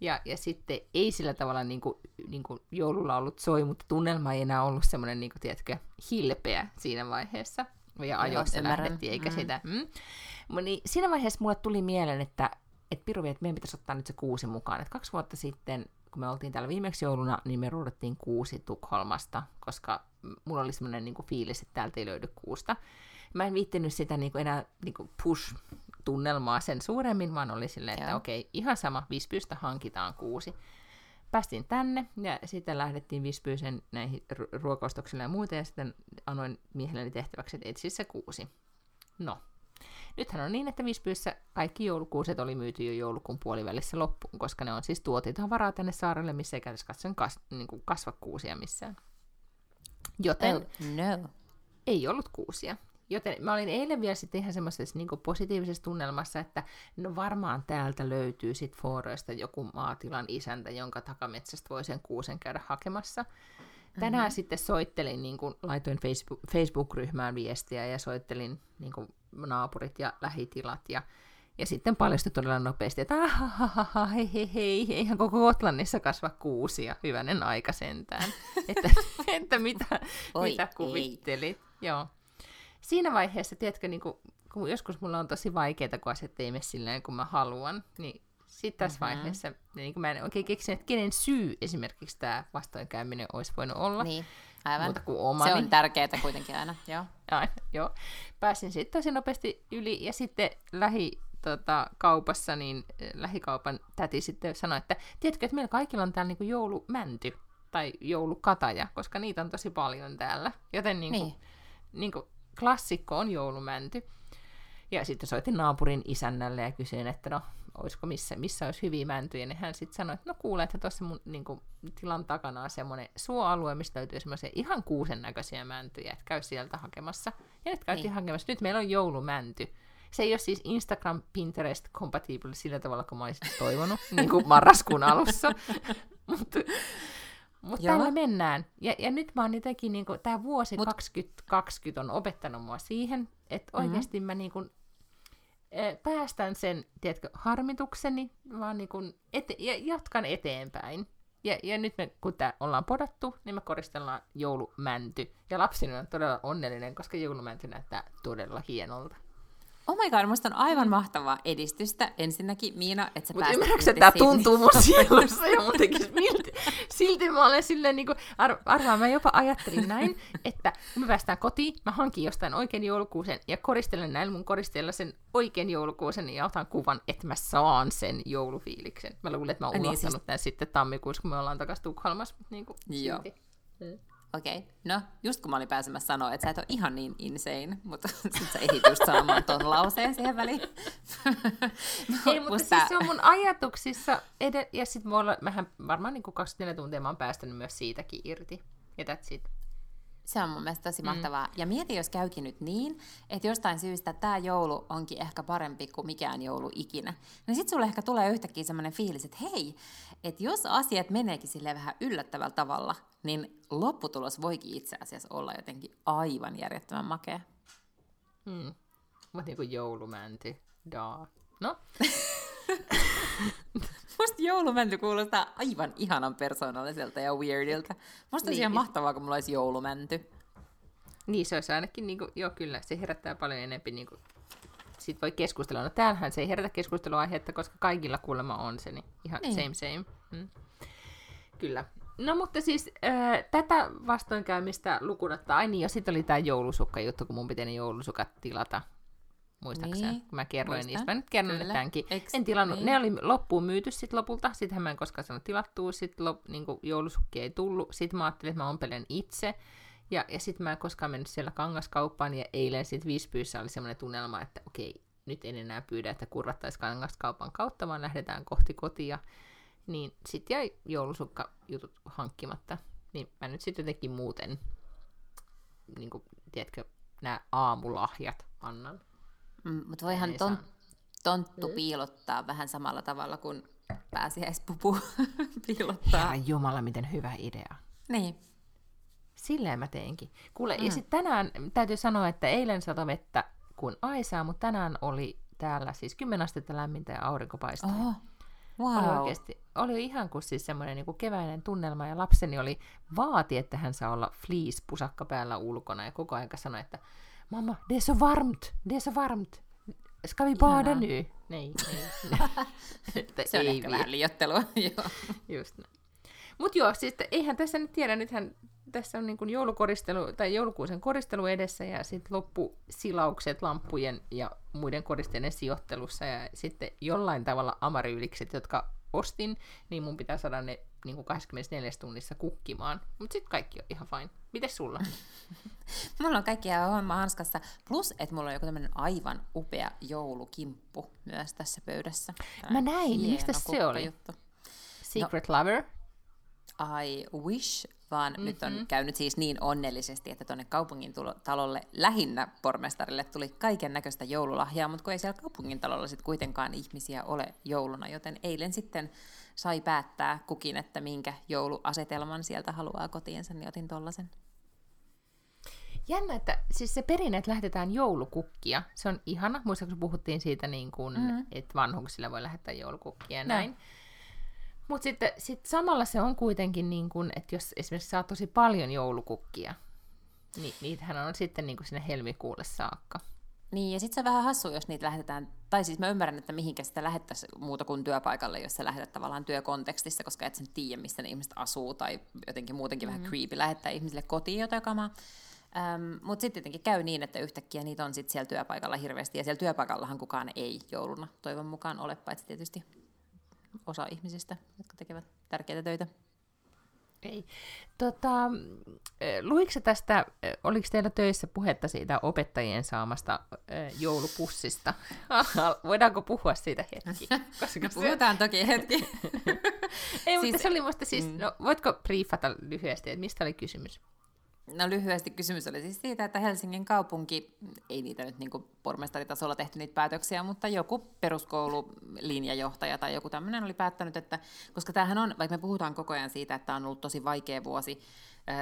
Ja, ja sitten ei sillä tavalla niin kuin, niin kuin joululla ollut soi, mutta tunnelma ei enää ollut semmoinen, niin kuin, tiedätkö, hilpeä siinä vaiheessa. Ja ajoissa Joo, lähdettiin, eikä mm. sitä. Mm. Niin siinä vaiheessa mulle tuli mieleen, että, että Piru, että meidän pitäisi ottaa nyt se kuusi mukaan. Että kaksi vuotta sitten kun me oltiin täällä viimeksi jouluna, niin me ruudettiin kuusi Tukholmasta, koska mulla oli semmoinen niin fiilis, että täältä ei löydy kuusta. Mä en viittinyt sitä niin kuin enää niin kuin push-tunnelmaa sen suuremmin, vaan oli silleen, että okei, okay, ihan sama, Vispyystä hankitaan kuusi. Päästiin tänne ja sitten lähdettiin Vispyysen näihin ruokaustoksille ja muuten, ja sitten annoin miehelleni tehtäväksi, että etsi se kuusi. No, Nythän on niin, että Vispyyssä kaikki joulukuuset oli myyty jo joulukuun puolivälissä loppuun, koska ne on siis varaa tänne saarelle, missä ei katsoen kas, niin kuin kasva kuusia missään. Joten oh, no. ei ollut kuusia. Joten mä olin eilen vielä sitten ihan semmoisessa niin positiivisessa tunnelmassa, että no varmaan täältä löytyy sitten Fooroista joku maatilan isäntä, jonka takametsästä voi sen kuusen käydä hakemassa. Tänään mm-hmm. sitten soittelin, niin kuin, laitoin Facebook, Facebook-ryhmään viestiä ja soittelin niin kuin, naapurit ja lähitilat ja, ja sitten paljastui todella nopeasti, että ah, hei, hei, hei, eihän koko Gotlannissa kasva kuusia, hyvänen aika sentään. että, että mitä, Oi, mitä kuvittelit. Ei. Joo. Siinä vaiheessa, tiedätkö, niin kuin, kun joskus mulla on tosi vaikeaa, kun asiat ei mene silleen, kun mä haluan, niin sitten tässä mm-hmm. vaiheessa, niin mä en oikein keksinyt, että kenen syy esimerkiksi tämä vastoinkäyminen olisi voinut olla. Niin, aivan. Muuta kuin omani. Se on tärkeää kuitenkin aina, joo. Aina, joo. Pääsin sitten tosi nopeasti yli ja sitten lähi tota, kaupassa, niin eh, lähikaupan täti sitten sanoi, että tiedätkö, että meillä kaikilla on täällä niinku joulumänty tai joulukataja, koska niitä on tosi paljon täällä. Joten niinku, niin. Niinku, klassikko on joulumänty. Ja sitten soitin naapurin isännälle ja kysyin, että no, olisiko missä, missä olisi hyviä mäntyjä, niin hän sitten sanoi, että no kuule, että tuossa mun niin kuin, tilan takana on semmoinen suoalue, mistä löytyy semmoisia ihan kuusen näköisiä mäntyjä, että käy sieltä hakemassa. Ja nyt käytiin niin. hakemassa. Nyt meillä on joulumänty. Se ei ole siis Instagram, Pinterest compatible sillä tavalla, kuin mä olisin toivonut, niin kuin marraskuun alussa. Mutta mut tällä mennään. Ja, ja nyt mä oon jotenkin, niin tämä vuosi Mut... 2020 on opettanut mua siihen, että oikeasti mm-hmm. mä niin kuin, päästän sen, tiedätkö, harmitukseni, vaan niin kuin ete- ja jatkan eteenpäin. Ja, ja nyt me, kun tämä ollaan podattu, niin me koristellaan joulumänty. Ja lapsini on todella onnellinen, koska joulumänty näyttää todella hienolta. Oh my god, musta on aivan mahtavaa edistystä. Ensinnäkin Miina, että sä Mutta ymmärrätkö, että tämä tuntuu mun sielussa ja mun tekisi milti. Silti mä olen silleen, niin kuin, ar- arvaan, mä jopa ajattelin näin, että kun me päästään kotiin, mä hankin jostain oikein joulukuusen ja koristelen näillä mun koristeella sen oikein joulukuusen ja otan kuvan, että mä saan sen joulufiiliksen. Mä luulen, että mä oon unohtanut niin, siis... tämän sitten tammikuussa, kun me ollaan takaisin Tukholmassa. Niin kuin, Joo. Silti. Okei, okay. no just kun mä olin pääsemässä sanoa, että sä et ole ihan niin insane, mutta sit sä ehdit just sanomaan ton lauseen siihen väliin. Ei, mutta Musta... siis se on mun ajatuksissa, ed- ja sit mulla, mähän varmaan niin kuin 24 tuntia mä oon päästänyt myös siitäkin irti, ja that's it. Se on mun mielestä tosi mahtavaa. Mm. Ja mieti, jos käykin nyt niin, että jostain syystä tämä joulu onkin ehkä parempi kuin mikään joulu ikinä. Niin sitten sulle ehkä tulee yhtäkkiä semmoinen fiilis, että hei, että jos asiat meneekin sille vähän yllättävällä tavalla, niin lopputulos voikin itse asiassa olla jotenkin aivan järjettömän makea. Hmm. Mutta niin kuin joulumänty. Daa. No? Musta joulumänty kuulostaa aivan ihanan persoonalliselta ja weirdiltä. Musta niin. ihan mahtavaa, kun mulla olisi joulumänty. Niin, se olisi ainakin, niin kuin, joo kyllä, se herättää paljon enemmän niin kuin, sit voi keskustella. No täällähän se ei herätä keskusteluaihetta, koska kaikilla kuulemma on se, niin ihan niin. same same. Mm. Kyllä. No mutta siis äh, tätä vastoinkäymistä lukunottaa, ai niin, ja sitten oli tämä joulusukka-juttu, kun mun piti ne joulusukat tilata muistaakseni, niin, kun mä kerroin muistan. niistä. Mä nyt kerron Kyllä. tämänkin. Eks, en tilannut, niin. ne oli loppuun myyty sit lopulta, sittenhän mä en koskaan sanonut tilattua, sit lop, niin joulusukki ei tullut, sitten mä ajattelin, että mä ompelen itse, ja, ja sitten mä en koskaan mennyt siellä kangaskauppaan, ja eilen sitten Vispyyssä oli semmoinen tunnelma, että okei, nyt en enää pyydä, että kurvattaisiin kangaskaupan kautta, vaan lähdetään kohti kotia. Niin sitten jäi joulusukka-jutut hankkimatta. Niin mä nyt sitten jotenkin muuten, niin kuin, tiedätkö, nämä aamulahjat annan. Mm, mutta voihan ton, tonttu mm. piilottaa vähän samalla tavalla kuin pääsiäispupu piilottaa. Herra Jumala, miten hyvä idea. Niin. Silleen mä teinkin. Kuule, mm. ja sitten tänään täytyy sanoa, että eilen sato vettä kuin aisaa, mutta tänään oli täällä siis 10 astetta lämmintä ja aurinko paistaa. Oho. Wow. Oli oikeasti, oli ihan kuin siis semmoinen niin kuin keväinen tunnelma, ja lapseni oli vaati, että hän saa olla fleece-pusakka päällä ulkona, ja koko ajan sanoi, että mamma, det är så varmt, det är så varmt. Ska vi bada nu? Nej, nej. Se on ei ehkä vähän liiottelua. Just näin. Mutta joo, siis eihän tässä nyt tiedä, nythän tässä on niin kuin joulukoristelu, tai joulukuusen koristelu edessä ja sitten loppusilaukset lampujen ja muiden koristeiden sijoittelussa ja sitten jollain tavalla amaryylikset, jotka ostin, niin mun pitää saada ne niin kuin 24 tunnissa kukkimaan. Mutta sitten kaikki on ihan fine. Mites sulla? mulla on kaikki ihan homma hanskassa. Plus, että mulla on joku tämmöinen aivan upea joulukimppu myös tässä pöydässä. Mä näin, mistä se oli? Juttu. Secret no, Lover? I wish, vaan mm-hmm. nyt on mhm. käynyt siis niin onnellisesti, että tuonne kaupungin tulo, talolle lähinnä pormestarille tuli kaiken näköistä joululahjaa, mutta kun ei siellä kaupungin talolla sitten kuitenkaan ihmisiä ole jouluna, joten eilen sitten sai päättää kukin, että minkä jouluasetelman sieltä haluaa kotiinsa, niin otin tollasen. Jännä, että siis se perinne, että lähdetään joulukukkia, se on ihana. Muistaakseni puhuttiin siitä, niin kuin, mm-hmm. että vanhuksille voi lähettää joulukukkia ja näin. Mutta sitten sit samalla se on kuitenkin, niin kuin, että jos esimerkiksi saa tosi paljon joulukukkia, niin niitähän on sitten niin kuin sinne helmikuulle saakka. Niin, ja sitten se vähän hassu, jos niitä lähetetään, tai siis mä ymmärrän, että mihinkä sitä lähettäisiin muuta kuin työpaikalle, jos sä lähetät tavallaan työkontekstissa, koska et sen tiedä, missä ne ihmiset asuu, tai jotenkin muutenkin mm-hmm. vähän creepy lähettää ihmisille kotiin jotain kamaa. Ähm, Mutta sitten tietenkin käy niin, että yhtäkkiä niitä on sitten siellä työpaikalla hirveästi, ja siellä työpaikallahan kukaan ei jouluna toivon mukaan ole, paitsi tietysti osa ihmisistä, jotka tekevät tärkeitä töitä. Ei. Tota, luiko tästä, oliko teillä töissä puhetta siitä opettajien saamasta joulupussista? Voidaanko puhua siitä hetki? Koska Puhutaan se... toki hetki. Ei, siis, mutta se oli musta siis, mm. no, voitko briefata lyhyesti, että mistä oli kysymys? No lyhyesti kysymys oli siis siitä, että Helsingin kaupunki, ei niitä nyt niin pormestaritasolla tehty niitä päätöksiä, mutta joku peruskoululinjajohtaja tai joku tämmöinen oli päättänyt, että koska tämähän on, vaikka me puhutaan koko ajan siitä, että on ollut tosi vaikea vuosi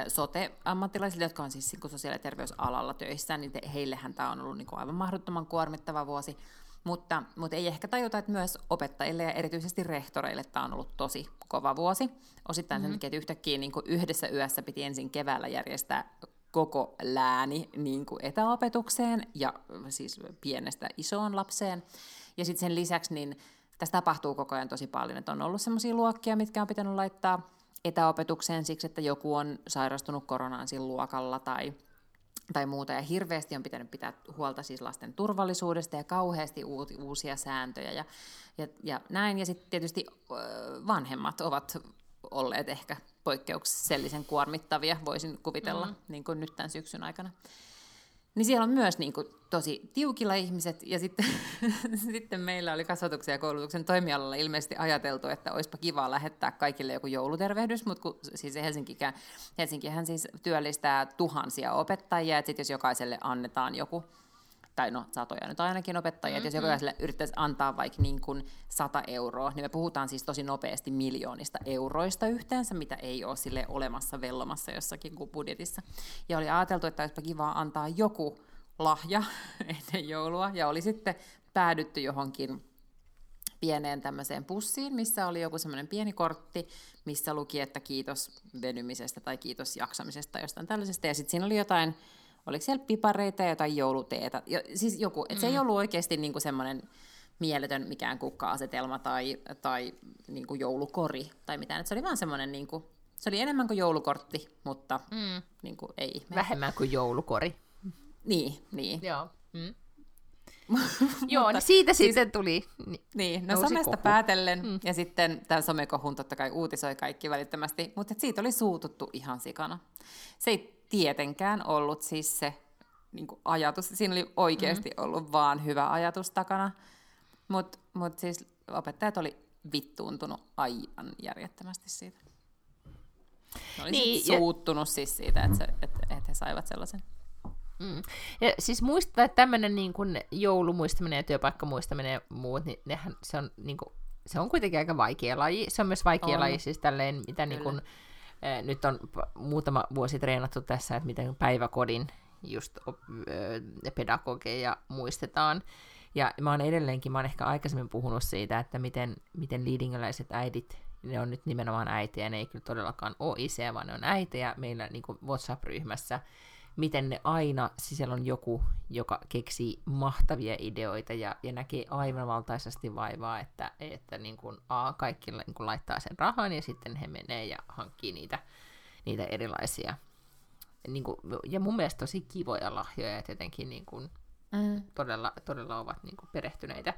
sote-ammattilaisille, jotka on siis niin sosiaali- ja terveysalalla töissä, niin heillehän tämä on ollut niin aivan mahdottoman kuormittava vuosi, mutta, mutta ei ehkä tajuta, että myös opettajille ja erityisesti rehtoreille tämä on ollut tosi kova vuosi. Osittain mm-hmm. sen takia, että yhtäkkiä niin kuin yhdessä yössä piti ensin keväällä järjestää koko lääni niin kuin etäopetukseen ja siis pienestä isoon lapseen. Ja sitten sen lisäksi niin tässä tapahtuu koko ajan tosi paljon, että on ollut sellaisia luokkia, mitkä on pitänyt laittaa etäopetukseen siksi, että joku on sairastunut koronaan siinä luokalla tai tai muuta. Ja hirveästi on pitänyt pitää huolta siis lasten turvallisuudesta ja kauheasti uusia sääntöjä ja, ja, ja näin. Ja sitten tietysti vanhemmat ovat olleet ehkä poikkeuksellisen kuormittavia, voisin kuvitella, mm. niin kuin nyt tämän syksyn aikana. Niin siellä on myös niin kuin, tosi tiukilla ihmiset, ja sitten, sitten meillä oli kasvatuksen ja koulutuksen toimialalla ilmeisesti ajateltu, että olisipa kiva lähettää kaikille joku joulutervehdys, mutta kun, siis Helsinkihän, Helsinkihän siis työllistää tuhansia opettajia, että sitten jos jokaiselle annetaan joku tai no satoja nyt ainakin opettajia, mm-hmm. että jos jokaiselle yrittäisi antaa vaikka niin kuin 100 euroa, niin me puhutaan siis tosi nopeasti miljoonista euroista yhteensä, mitä ei ole sille olemassa vellomassa jossakin kuin budjetissa. Ja oli ajateltu, että olisipa kiva antaa joku lahja ennen joulua, ja oli sitten päädytty johonkin pieneen tämmöiseen pussiin, missä oli joku semmoinen pieni kortti, missä luki, että kiitos venymisestä tai kiitos jaksamisesta tai jostain tällaisesta. Ja sitten siinä oli jotain oliko siellä pipareita ja jotain jouluteeta, jo, siis joku, että mm. se ei mm. ollut oikeasti niinku semmoinen mieletön mikään kukka-asetelma tai, tai niinku joulukori tai mitään, että se oli vaan semmoinen, niinku, se oli enemmän kuin joulukortti, mutta mm. niinku, ei ihme. Vähemmän kuin joulukori. Niin, niin. Joo. Mm. Joo, niin siitä siis, sitten tuli. Niin, no somesta kohu. päätellen, mm. ja sitten tämän somekohun totta kai uutisoi kaikki välittömästi, mutta siitä oli suututtu ihan sikana. Se ei tietenkään ollut siis se niin kuin ajatus. Siinä oli oikeasti mm-hmm. ollut vaan hyvä ajatus takana. Mutta mut siis opettajat oli vittuuntunut aivan järjettömästi siitä. Ne oli niin, suuttunut ja... siis siitä, että, se, että, että he saivat sellaisen. Mm. Ja siis muistaa, että tämmöinen niin kuin joulumuistaminen ja työpaikkamuistaminen ja muut, niin nehän, se, on, niin kuin, se on kuitenkin aika vaikea laji. Se on myös vaikea on. laji, siis tälleen, mitä niin kuin, Eh, nyt on muutama vuosi treenattu tässä, että miten päiväkodin just pedagogeja muistetaan. Ja mä oon edelleenkin, mä oon ehkä aikaisemmin puhunut siitä, että miten, miten leadingiläiset äidit, ne on nyt nimenomaan äitejä, ne ei kyllä todellakaan ole isiä, vaan ne on äitejä meillä niin WhatsApp-ryhmässä, miten ne aina, siis siellä on joku, joka keksii mahtavia ideoita ja, ja näkee aivan valtaisesti vaivaa, että, että niin kuin, a, kaikki niin kuin laittaa sen rahan ja sitten he menee ja hankkii niitä, niitä erilaisia. Niin kuin, ja mun mielestä tosi kivoja lahjoja, että jotenkin niin kuin, mm. todella, todella ovat niin kuin perehtyneitä.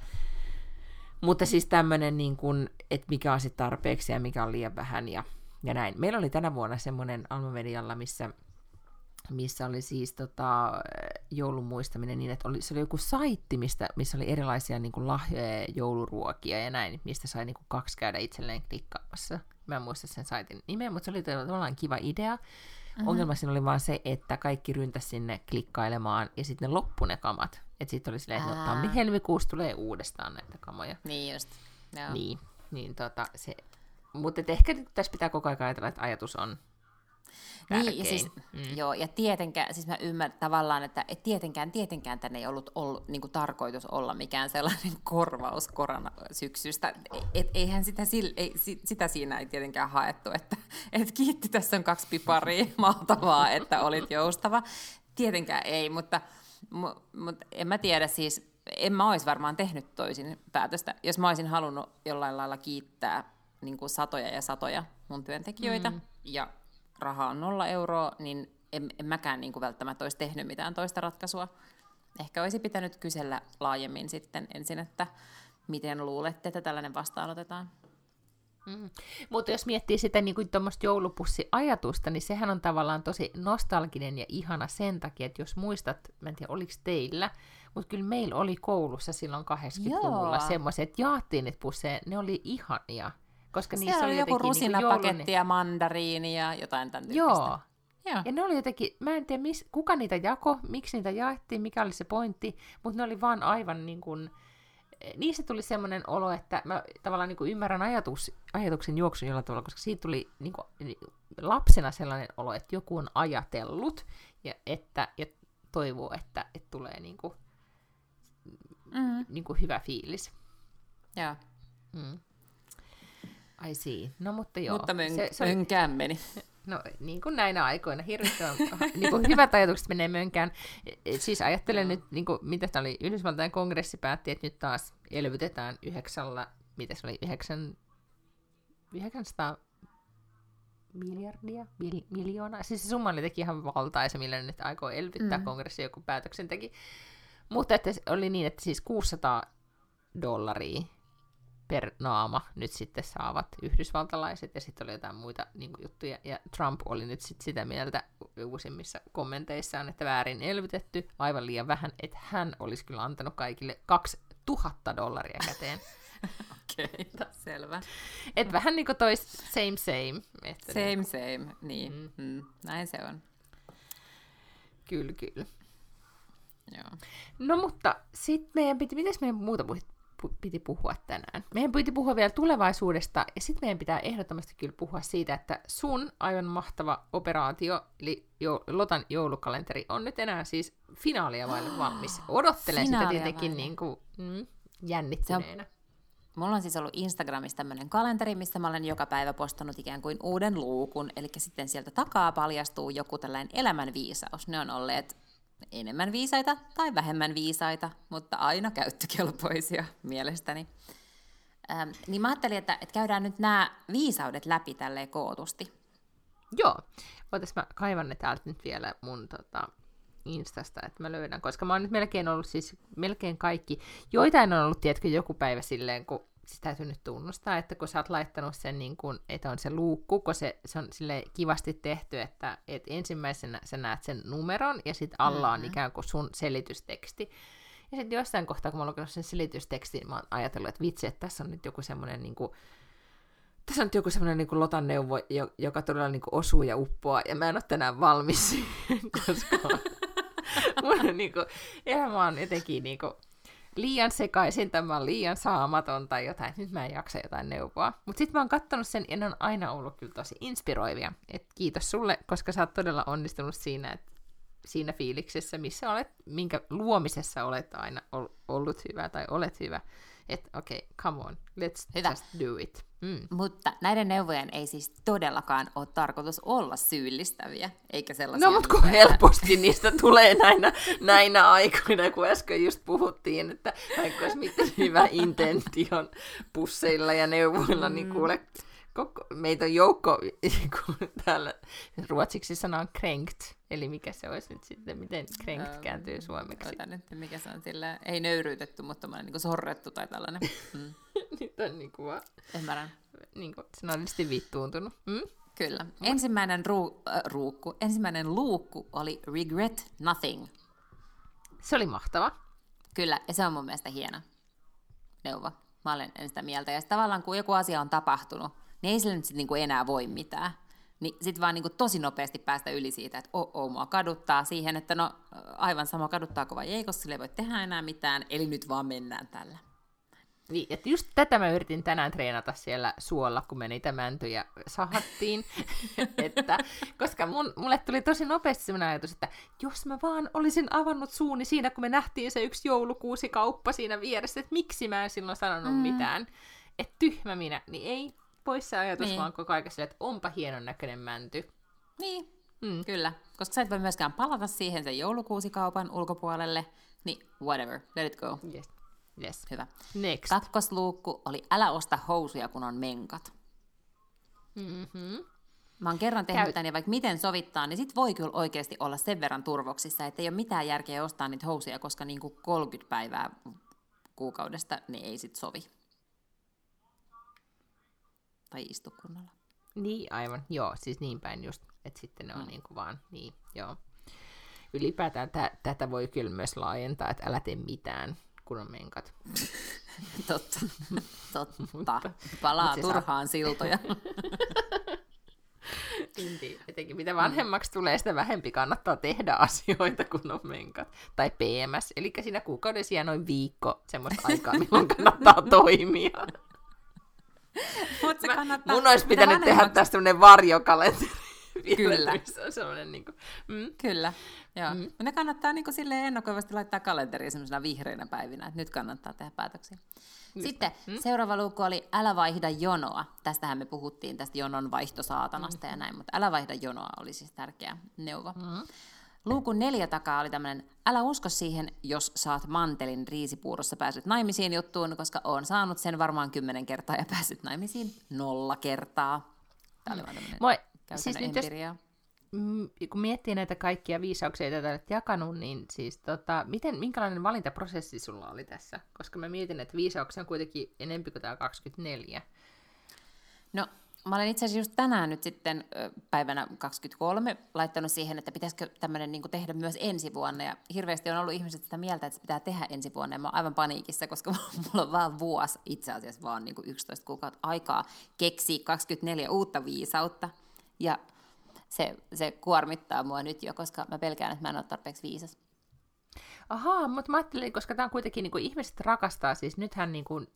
Mutta siis tämmöinen, niin kuin, että mikä on sitten tarpeeksi ja mikä on liian vähän ja, ja näin. Meillä oli tänä vuonna semmoinen Alma missä missä oli siis tota, joulun muistaminen niin, että oli, se oli joku saitti, mistä, missä oli erilaisia niin kuin lahjoja ja jouluruokia ja näin, mistä sai niin kuin kaksi käydä itselleen klikkaamassa. Mä en muista sen saitin nimeä, mutta se oli tavallaan kiva idea. Mm-hmm. Ongelma siinä oli vaan se, että kaikki ryntäsi sinne klikkailemaan ja sitten ne loppu ne kamat. Että sitten oli silleen, että no, tammi-helmikuussa tulee uudestaan näitä kamoja. Niin just. Joo. Niin, niin tota, se... Mutta ehkä tässä pitää koko ajan ajatella, että ajatus on tärkein. Niin, ja siis, mm. joo, ja tietenkään, siis mä ymmärrän tavallaan, että et tietenkään, tietenkään tänne ei ollut, ollut niin tarkoitus olla mikään sellainen korvaus koronasyksystä. Et, eihän sitä, ei, sitä siinä ei tietenkään haettu, että et kiitti, tässä on kaksi piparia, mahtavaa, että olit joustava. Tietenkään ei, mutta, mutta, mutta en mä tiedä siis, en mä olisi varmaan tehnyt toisin päätöstä, jos mä olisin halunnut jollain lailla kiittää niin kuin satoja ja satoja mun työntekijöitä, mm. ja raha on nolla euroa, niin en, en mäkään niin kuin välttämättä olisi tehnyt mitään toista ratkaisua. Ehkä olisi pitänyt kysellä laajemmin sitten ensin, että miten luulette, että tällainen vastaanotetaan. Mm. Mutta jos miettii sitä niin kuin joulupussiajatusta, niin sehän on tavallaan tosi nostalginen ja ihana sen takia, että jos muistat, mä en tiedä oliko teillä, mutta kyllä meillä oli koulussa silloin 80-luvulla semmoiset, jaattiin niitä pusseja, ne oli ihania. Koska Siellä niissä oli, joku rusinapaketti niinku ja mandariini ja jotain tämän tyyppistä. Joo. Joo. Ja ne oli jotenkin, mä en tiedä mis, kuka niitä jako, miksi niitä jaettiin, mikä oli se pointti, mutta ne oli vaan aivan niin kuin, niissä tuli semmoinen olo, että mä tavallaan niin kuin ymmärrän ajatus, ajatuksen juoksun jollain tavalla, koska siitä tuli niin kuin, lapsena sellainen olo, että joku on ajatellut ja, että, ja toivoo, että, että tulee niin kuin, mm. niin kuin hyvä fiilis. Joo. Mm. I see. No mutta joo. Mutta mön, se, se mönkään meni. No niin kuin näinä aikoina, hirvittävän niin kuin hyvät ajatukset menee mönkään. Siis ajattelen nyt, niin kuin, mitä tämä oli, Yhdysvaltain kongressi päätti, että nyt taas elvytetään yhdeksällä, mitä se oli, yhdeksän, 900 miljardia, mil, miljoonaa. Siis se summa oli teki ihan valtaisa, millä nyt aikoo elvyttää mm. kongressi joku päätöksen teki. Mutta että oli niin, että siis 600 dollaria per naama nyt sitten saavat yhdysvaltalaiset, ja sitten oli jotain muita niin kuin, juttuja, ja Trump oli nyt sitten sitä mieltä uusimmissa kommenteissaan, että väärin elvytetty, aivan liian vähän, että hän olisi kyllä antanut kaikille 2000 dollaria käteen. Okei, okay, selvä. Et vähän niin kuin toi same same. Että same niin. same, niin. Mm. Mm, näin se on. Kyllä, kyllä. Joo. No mutta sitten meidän piti, miten meidän muuta piti puhua tänään? Meidän piti puhua vielä tulevaisuudesta, ja sitten meidän pitää ehdottomasti kyllä puhua siitä, että sun aivan mahtava operaatio, eli jo, Lotan joulukalenteri, on nyt enää siis finaalia vaille valmis. Odottelen sitä tietenkin niin kuin, mm, jännittyneenä. Mulla on siis ollut Instagramissa tämmöinen kalenteri, missä mä olen joka päivä postannut ikään kuin uuden luukun, eli sitten sieltä takaa paljastuu joku tällainen elämänviisaus. Ne on olleet enemmän viisaita tai vähemmän viisaita, mutta aina käyttökelpoisia mielestäni. Ähm, niin mä ajattelin, että, että käydään nyt nämä viisaudet läpi tälleen kootusti. Joo. Ootas mä kaivan ne täältä nyt vielä mun tota, Instasta, että mä löydän, koska mä oon nyt melkein ollut siis melkein kaikki. Joitain on ollut, tiedätkö, joku päivä silleen, kun siis täytyy nyt tunnustaa, että kun sä oot laittanut sen, niin kun, että on se luukku, kun se, se on sille kivasti tehty, että, että ensimmäisenä sä näet sen numeron ja sitten alla on mm-hmm. ikään kuin sun selitysteksti. Ja sitten jossain kohtaa, kun mä oon lukenut sen selitystekstin, mä oon ajatellut, että vitsi, että tässä on nyt joku semmoinen niin kuin, tässä on nyt joku semmoinen niin lotan neuvo, joka todella niin kuin osuu ja uppoaa, ja mä en ole tänään valmis siihen, koska mun niin kuin, elämä on jotenkin niin kuin, liian sekaisin, tämä on liian saamaton tai jotain, nyt mä en jaksa jotain neuvoa. Mutta sitten mä oon kattonut sen ja ne on aina ollut kyllä tosi inspiroivia. Et kiitos sulle, koska sä oot todella onnistunut siinä, että siinä fiiliksessä, missä olet, minkä luomisessa olet aina ollut hyvä tai olet hyvä. Että okei, okay, come on, let's Hyvä. just do it. Mm. Mutta näiden neuvojen ei siis todellakaan ole tarkoitus olla syyllistäviä, eikä sellaisia... No, mutta kun helposti niistä tulee näinä, näinä aikoina, kun äsken just puhuttiin, että vaikka olisi mitä hyvä intention pusseilla ja neuvoilla, niin mm. niin kuule, koko, meitä on joukko, täällä ruotsiksi sanoo kränkt, eli mikä se olisi nyt sitten, miten kränkt kääntyy suomeksi. Otan nyt, mikä se on sillä, ei nöyryytetty, mutta niin sorrettu tai tällainen. Mm. nyt on niin kuin vaan, Ymmärrän. Niin kuin sanallisesti vittuuntunut. Mm? Kyllä. Ensimmäinen ruu, äh, ruukku, ensimmäinen luukku oli Regret Nothing. Se oli mahtava. Kyllä, ja se on mun mielestä hieno neuvo. Mä olen sitä mieltä. Ja tavallaan kun joku asia on tapahtunut, niin ei sille nyt sit niinku enää voi mitään. Niin sitten vaan niinku tosi nopeasti päästä yli siitä, että oh, oh, mua kaduttaa siihen, että no aivan sama kaduttaako vai ei, koska sille ei voi tehdä enää mitään, eli nyt vaan mennään tällä. Niin, että just tätä mä yritin tänään treenata siellä suolla, kun me niitä mäntyjä sahattiin. että, koska mun, mulle tuli tosi nopeasti sellainen ajatus, että jos mä vaan olisin avannut suuni siinä, kun me nähtiin se yksi joulukuusi kauppa siinä vieressä, että miksi mä en silloin sanonut mm. mitään. Että tyhmä minä, niin ei pois se ajatus, niin. vaan koko ajan sille, että onpa hienon näköinen mänty. Niin, mm. kyllä. Koska sä et voi myöskään palata siihen sen joulukuusikaupan ulkopuolelle, niin whatever, let it go. Yes. Yes. Hyvä. Next. Kakkosluukku oli älä osta housuja, kun on menkat. Mm-hmm. Mä oon kerran tehnyt Käy... tämän, ja vaikka miten sovittaa, niin sit voi kyllä oikeasti olla sen verran turvoksissa, että ei ole mitään järkeä ostaa niitä housuja, koska niin kuin 30 päivää kuukaudesta ne ei sit sovi tai istu kunnolla. Niin, aivan. Joo, siis niin päin just, että sitten ne on mm. niin kuin vaan, niin, joo. Ylipäätään tä- tätä voi kyllä myös laajentaa, että älä tee mitään, kun on menkat. Totta, totta. Palaa mutta turhaan saa... siltoja. Inti. Etenkin mitä vanhemmaksi tulee, sitä vähempi kannattaa tehdä asioita, kun on menkat. Tai PMS, eli siinä kuukaudessa jää noin viikko semmoista aikaa, milloin kannattaa toimia. Mut se kannattaa, mun olisi pitänyt tehdä tästä sellainen varjokalenteri. Kyllä. on niin kuin, mm. Kyllä, joo. Mm. Ne kannattaa niin kuin silleen ennakoivasti laittaa kalenteriin semmoisena vihreinä päivinä, että nyt kannattaa tehdä päätöksiä. Nyt. Sitten mm. seuraava luku oli älä vaihda jonoa. Tästähän me puhuttiin tästä jonon vaihtosaatanasta mm. ja näin, mutta älä vaihda jonoa oli siis tärkeä neuvo. Mm. Luukun neljä takaa oli tämmöinen, älä usko siihen, jos saat mantelin riisipuurossa pääsyt naimisiin juttuun, koska on saanut sen varmaan kymmenen kertaa ja päässyt naimisiin nolla kertaa. Tämä oli vaan tämmöinen Moi, siis empiria. Jos, mm, kun miettii näitä kaikkia viisauksia, joita olet jakanut, niin siis tota, miten, minkälainen valintaprosessi sulla oli tässä? Koska mä mietin, että viisauksia on kuitenkin enempi kuin tämä 24. No, mä olen itse asiassa just tänään nyt sitten päivänä 23 laittanut siihen, että pitäisikö tämmöinen niin tehdä myös ensi vuonna. Ja hirveästi on ollut ihmiset sitä mieltä, että se pitää tehdä ensi vuonna. Ja mä oon aivan paniikissa, koska mulla on vaan vuosi, itse asiassa vaan niin 11 kuukautta aikaa keksiä 24 uutta viisautta. Ja se, se kuormittaa mua nyt jo, koska mä pelkään, että mä en ole tarpeeksi viisas. Ahaa, mutta mä ajattelin, koska tämä on kuitenkin, niin kuin ihmiset rakastaa, siis nythän niin kuin,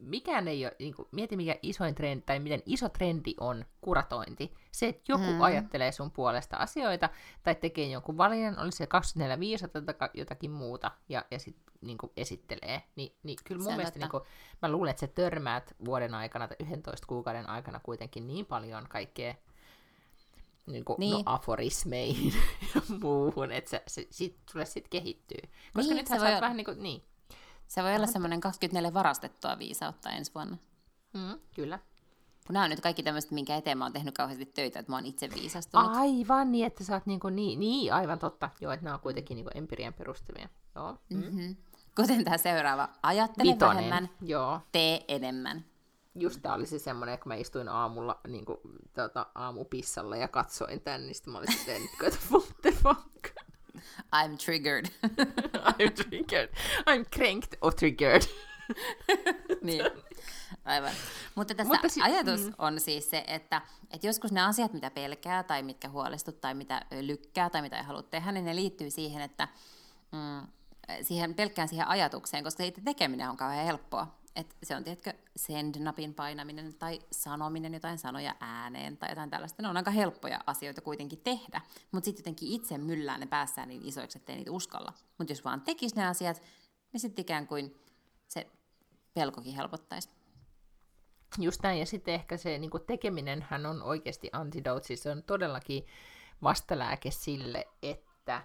mikään ei ole, niin kuin, mieti mikä isoin trendi, tai miten iso trendi on kuratointi. Se, että joku mm. ajattelee sun puolesta asioita, tai tekee jonkun valinnan, oli se 24 viisata tai jotakin muuta, ja, ja sitten niin esittelee. Ni, niin kyllä mun mielestä, niin kuin, mä luulen, että sä törmäät vuoden aikana tai 11 kuukauden aikana kuitenkin niin paljon kaikkea niin kuin, no, niin. no, aforismeihin ja muuhun, että se, se, sit, sulle sitten kehittyy. Koska niin, nythän sä oot vähän niin kuin, niin. Se voi olla semmoinen 24 varastettua viisautta ensi vuonna. Mm, kyllä. Kun nämä on nyt kaikki tämmöiset, minkä eteen mä oon tehnyt kauheasti töitä, että mä oon itse viisastunut. Aivan niin, että sä oot niin, kuin, niin, niin aivan totta. Joo, että nämä on kuitenkin niin empirian perustamia. Joo. Mm. Mm-hmm. Kuten tämä seuraava. Ajattele Vitonen. vähemmän, Joo. tee enemmän just tää oli se semmoinen, kun mä istuin aamulla niin kuin, tota, aamupissalla ja katsoin tän, niin sitten mä olin sitten, että what the fuck? I'm triggered. I'm triggered. I'm cranked or triggered. niin. Aivan. Mutta tässä Mutta si- ajatus mm. on siis se, että, että joskus ne asiat, mitä pelkää tai mitkä huolestut tai mitä lykkää tai mitä ei halua tehdä, niin ne liittyy siihen, että mm, siihen, pelkkään siihen ajatukseen, koska itse tekeminen on kauhean helppoa. Et se on, tiedätkö, send-napin painaminen tai sanominen jotain sanoja ääneen tai jotain tällaista. Ne on aika helppoja asioita kuitenkin tehdä, mutta sitten jotenkin itse myllää ne päässään niin isoiksi, ettei niitä uskalla. Mutta jos vaan tekisi ne asiat, niin sitten ikään kuin se pelkokin helpottaisi. Just näin, ja sitten ehkä se niin tekeminen hän on oikeasti antidote, siis se on todellakin vastalääke sille, että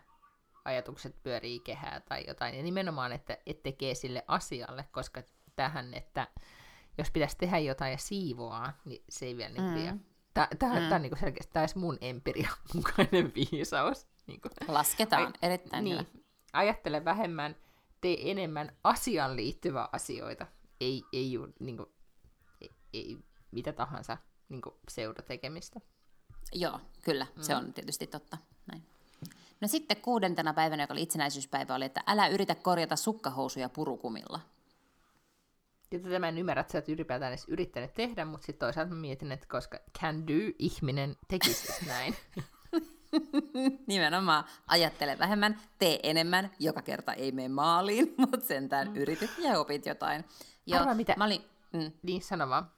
ajatukset pyörii kehää tai jotain, ja nimenomaan, että et tekee sille asialle, koska tähän, että jos pitäisi tehdä jotain ja siivoaa, niin se ei vielä niin mm. vie. Tämä, mm. on niin selkeästi tämä mun empiria mukainen viisaus. Niin kuin. Lasketaan, Ai, erittäin niin. hyvä. Ajattele vähemmän, tee enemmän asiaan liittyvää asioita. Ei, ei, niin kuin, ei, ei mitä tahansa niin kuin seudotekemistä. Joo, kyllä, mm. se on tietysti totta. Näin. No sitten kuudentena päivänä, joka oli itsenäisyyspäivä, oli, että älä yritä korjata sukkahousuja purukumilla. Ja tätä mä en ymmärrä, että sä et ylipäätään edes yrittänyt tehdä, mutta sitten toisaalta mä mietin, että koska can do ihminen tekisi näin. Nimenomaan ajattele vähemmän, tee enemmän, joka kerta ei mene maaliin, mutta sentään mm. yritit ja opit jotain. Joo, Arvaa mitä? Mä olin, mm. Niin, sano vaan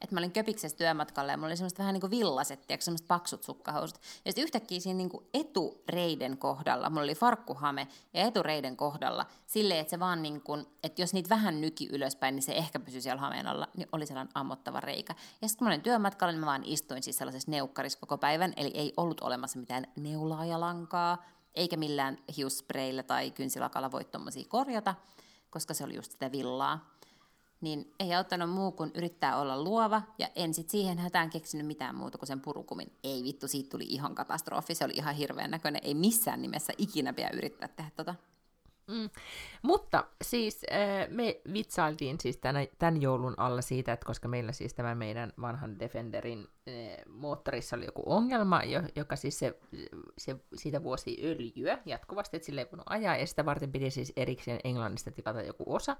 että mä olin köpiksessä työmatkalla ja mulla oli semmoista vähän niin kuin villaset, tiedätkö, semmoista paksut sukkahousut. Ja sitten yhtäkkiä siinä niin kuin etureiden kohdalla, mulla oli farkkuhame ja etureiden kohdalla, silleen, että se vaan niin kuin, että jos niitä vähän nyki ylöspäin, niin se ehkä pysyi siellä hameen alla, niin oli sellainen ammottava reikä. Ja sitten kun mä olin työmatkalla, niin mä vaan istuin siis sellaisessa neukkarissa koko päivän, eli ei ollut olemassa mitään neulaa ja lankaa, eikä millään hiusspreillä tai kynsilakalla voi korjata, koska se oli just sitä villaa niin ei auttanut muu kuin yrittää olla luova, ja en sit siihen hätään keksinyt mitään muuta kuin sen purukumin. Ei vittu, siitä tuli ihan katastrofi, se oli ihan hirveän näköinen, ei missään nimessä ikinä pidä yrittää tehdä tota. Mm. Mutta siis me vitsailtiin siis tänä, tämän joulun alla siitä, että koska meillä siis tämä meidän vanhan Defenderin moottorissa oli joku ongelma, joka siis se, se siitä vuosi öljyä jatkuvasti, että sille ei voinut ajaa, ja sitä varten piti siis erikseen Englannista tilata joku osa,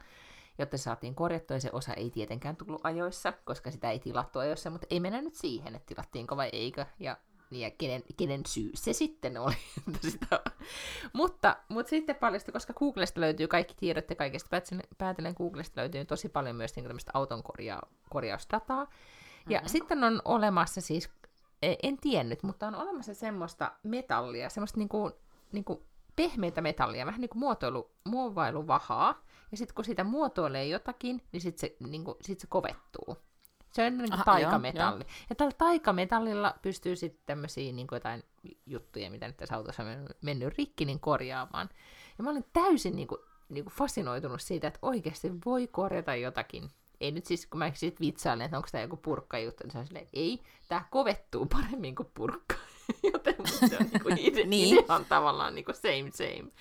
jotta saatiin korjattua, ja se osa ei tietenkään tullut ajoissa, koska sitä ei tilattu ajoissa, mutta ei mennä nyt siihen, että tilattiinko vai eikö, ja, ja kenen, kenen syy se sitten oli. sitä... mutta, mutta sitten paljastui, koska Googlesta löytyy kaikki tiedot, ja kaikesta päätellen Googlesta löytyy tosi paljon myös niin tämmöistä auton korja- korjausdataa, ja mm-hmm. sitten on olemassa siis, e, en tiennyt, mutta on olemassa semmoista metallia, semmoista niinku, niinku pehmeitä metallia, vähän niin kuin muotoilu, muovailuvahaa, ja sitten kun sitä muotoilee jotakin, niin sitten se, niin kuin, sit se kovettuu. Se on niin kuin taikametalli. Joo, joo. Ja tällä taikametallilla pystyy sitten tämmöisiä niin kuin jotain juttuja, mitä nyt tässä autossa on mennyt rikki, niin korjaamaan. Ja mä olin täysin niin kuin, niin kuin fasinoitunut siitä, että oikeasti voi korjata jotakin. Ei nyt siis, kun mä sitten vitsailen, että onko tämä joku purkkajuttu, niin se on silleen, ei, tämä kovettuu paremmin kuin purkka. Joten se on niinku ide- Niin. idea on tavallaan niinku same same.